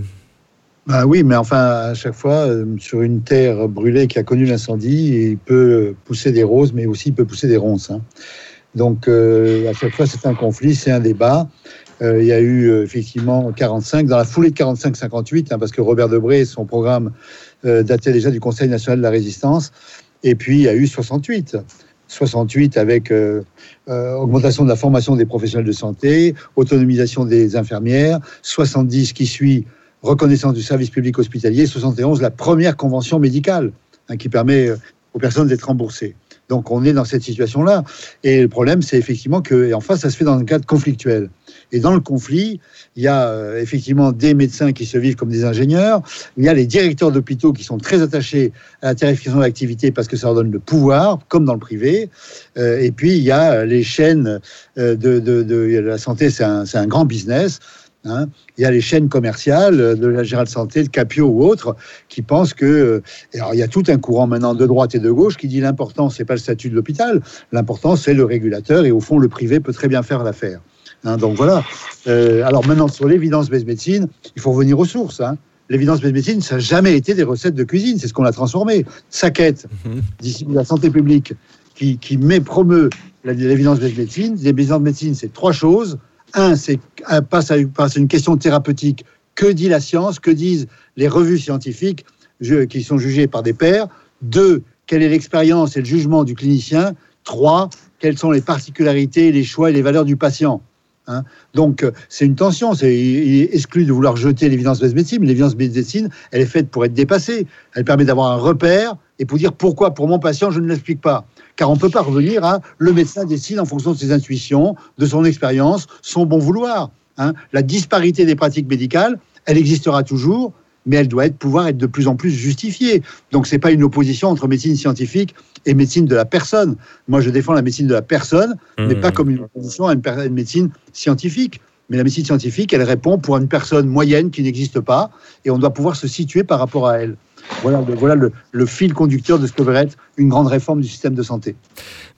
S8: Bah oui, mais enfin, à chaque fois, euh, sur une terre brûlée qui a connu l'incendie, il peut pousser des roses, mais aussi il peut pousser des ronces. Hein. Donc, à chaque fois, c'est un conflit, c'est un débat. Euh, il y a eu euh, effectivement 45, dans la foulée de 45-58, hein, parce que Robert Debré, son programme euh, datait déjà du Conseil national de la résistance. Et puis, il y a eu 68. 68 avec augmentation de la formation des professionnels de santé, autonomisation des infirmières, 70 qui suit reconnaissance du service public hospitalier, 71 la première convention médicale hein, qui permet aux personnes d'être remboursées. Donc on est dans cette situation-là. Et le problème, c'est effectivement que, enfin, ça se fait dans un cadre conflictuel. Et dans le conflit, il y a euh, effectivement des médecins qui se vivent comme des ingénieurs, il y a les directeurs d'hôpitaux qui sont très attachés à la tarification de l'activité parce que ça leur donne le pouvoir, comme dans le privé. Euh, et puis, il y a les chaînes euh, de, de, de la santé, c'est un, un grand business. Hein. Il y a les chaînes commerciales de la Gérald Santé, de Capio ou autres, qui pensent que. Alors, il y a tout un courant maintenant de droite et de gauche qui dit l'important, c'est pas le statut de l'hôpital, l'important, c'est le régulateur, et au fond, le privé peut très bien faire l'affaire. Hein, donc voilà. Euh, alors maintenant, sur l'évidence-based médecine, il faut revenir aux sources. Hein. L'évidence-based médecine, ça n'a jamais été des recettes de cuisine, c'est ce qu'on a transformé. Saquette, d'ici la santé publique, qui, qui met, promeut l'évidence-based médecine. L'évidence médecine, c'est trois choses. Un, c'est passe à, passe à une question thérapeutique. Que dit la science? Que disent les revues scientifiques qui sont jugées par des pairs? Deux, quelle est l'expérience et le jugement du clinicien? Trois, quelles sont les particularités, les choix et les valeurs du patient? Hein Donc, c'est une tension. C'est exclu de vouloir jeter l'évidence-based médecine, mais l'évidence-based médecine, elle est faite pour être dépassée. Elle permet d'avoir un repère et pour dire pourquoi, pour mon patient, je ne l'explique pas. Car on ne peut pas revenir à le médecin décide en fonction de ses intuitions, de son expérience, son bon vouloir. Hein La disparité des pratiques médicales, elle existera toujours, mais elle doit être, pouvoir être de plus en plus justifiée. Donc, c'est pas une opposition entre médecine scientifique et médecine de la personne. Moi, je défends la médecine de la personne, mmh. mais pas comme une opposition à une, une, médecine scientifique. Mais la médecine scientifique, elle répond pour une personne moyenne qui n'existe pas, et on doit pouvoir se situer par rapport à elle. Voilà, le, voilà le, le fil conducteur de ce que devrait être une grande réforme du système de santé.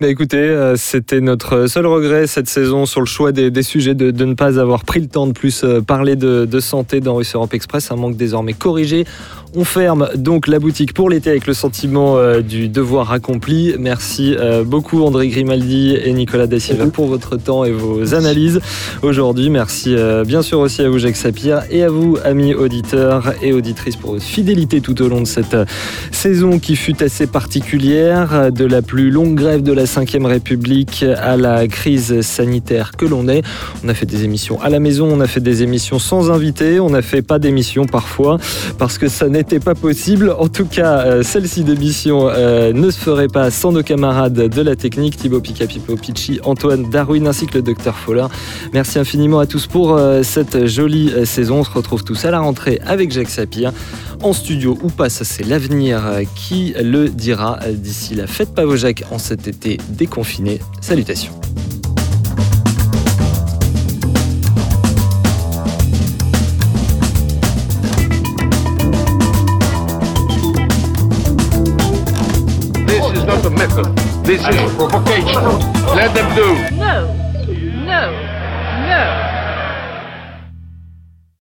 S7: Bah écoutez, euh, c'était notre seul regret cette saison sur le choix des, des sujets de, de, ne pas avoir pris le temps de plus euh, parler de, de santé dans Russe Europe Express, un manque désormais corrigé. On ferme donc la boutique pour l'été avec le sentiment euh, du devoir accompli. Merci beaucoup André Grimaldi et Nicolas Dacier pour votre temps et vos analyses aujourd'hui. Merci bien sûr aussi à vous Jacques Sapir et à vous amis auditeurs et auditrices pour votre fidélité tout au long de cette saison qui fut assez particulière, de la plus longue grève de la 5ème République à la crise sanitaire que l'on est. On a fait des émissions à la maison, on a fait des émissions sans invité, on n'a fait pas d'émissions parfois parce que ça n'était pas possible. En tout cas, euh, celle-ci d'émission euh, ne se ferait pas sans nos camarades de la technique, Thibaut Pica, Pipo Picci, Antoine Darwin ainsi que le docteur Foller. Merci infiniment à tous pour euh, cette jolie saison. On se retrouve tous à la rentrée avec Jacques Sapir en studio ou pas, ça c'est l'avenir qui le dira. D'ici la fête Pavojac en cet été déconfiné? Salutations.
S1: This is not a method. This is provocation. Let them do.
S6: No.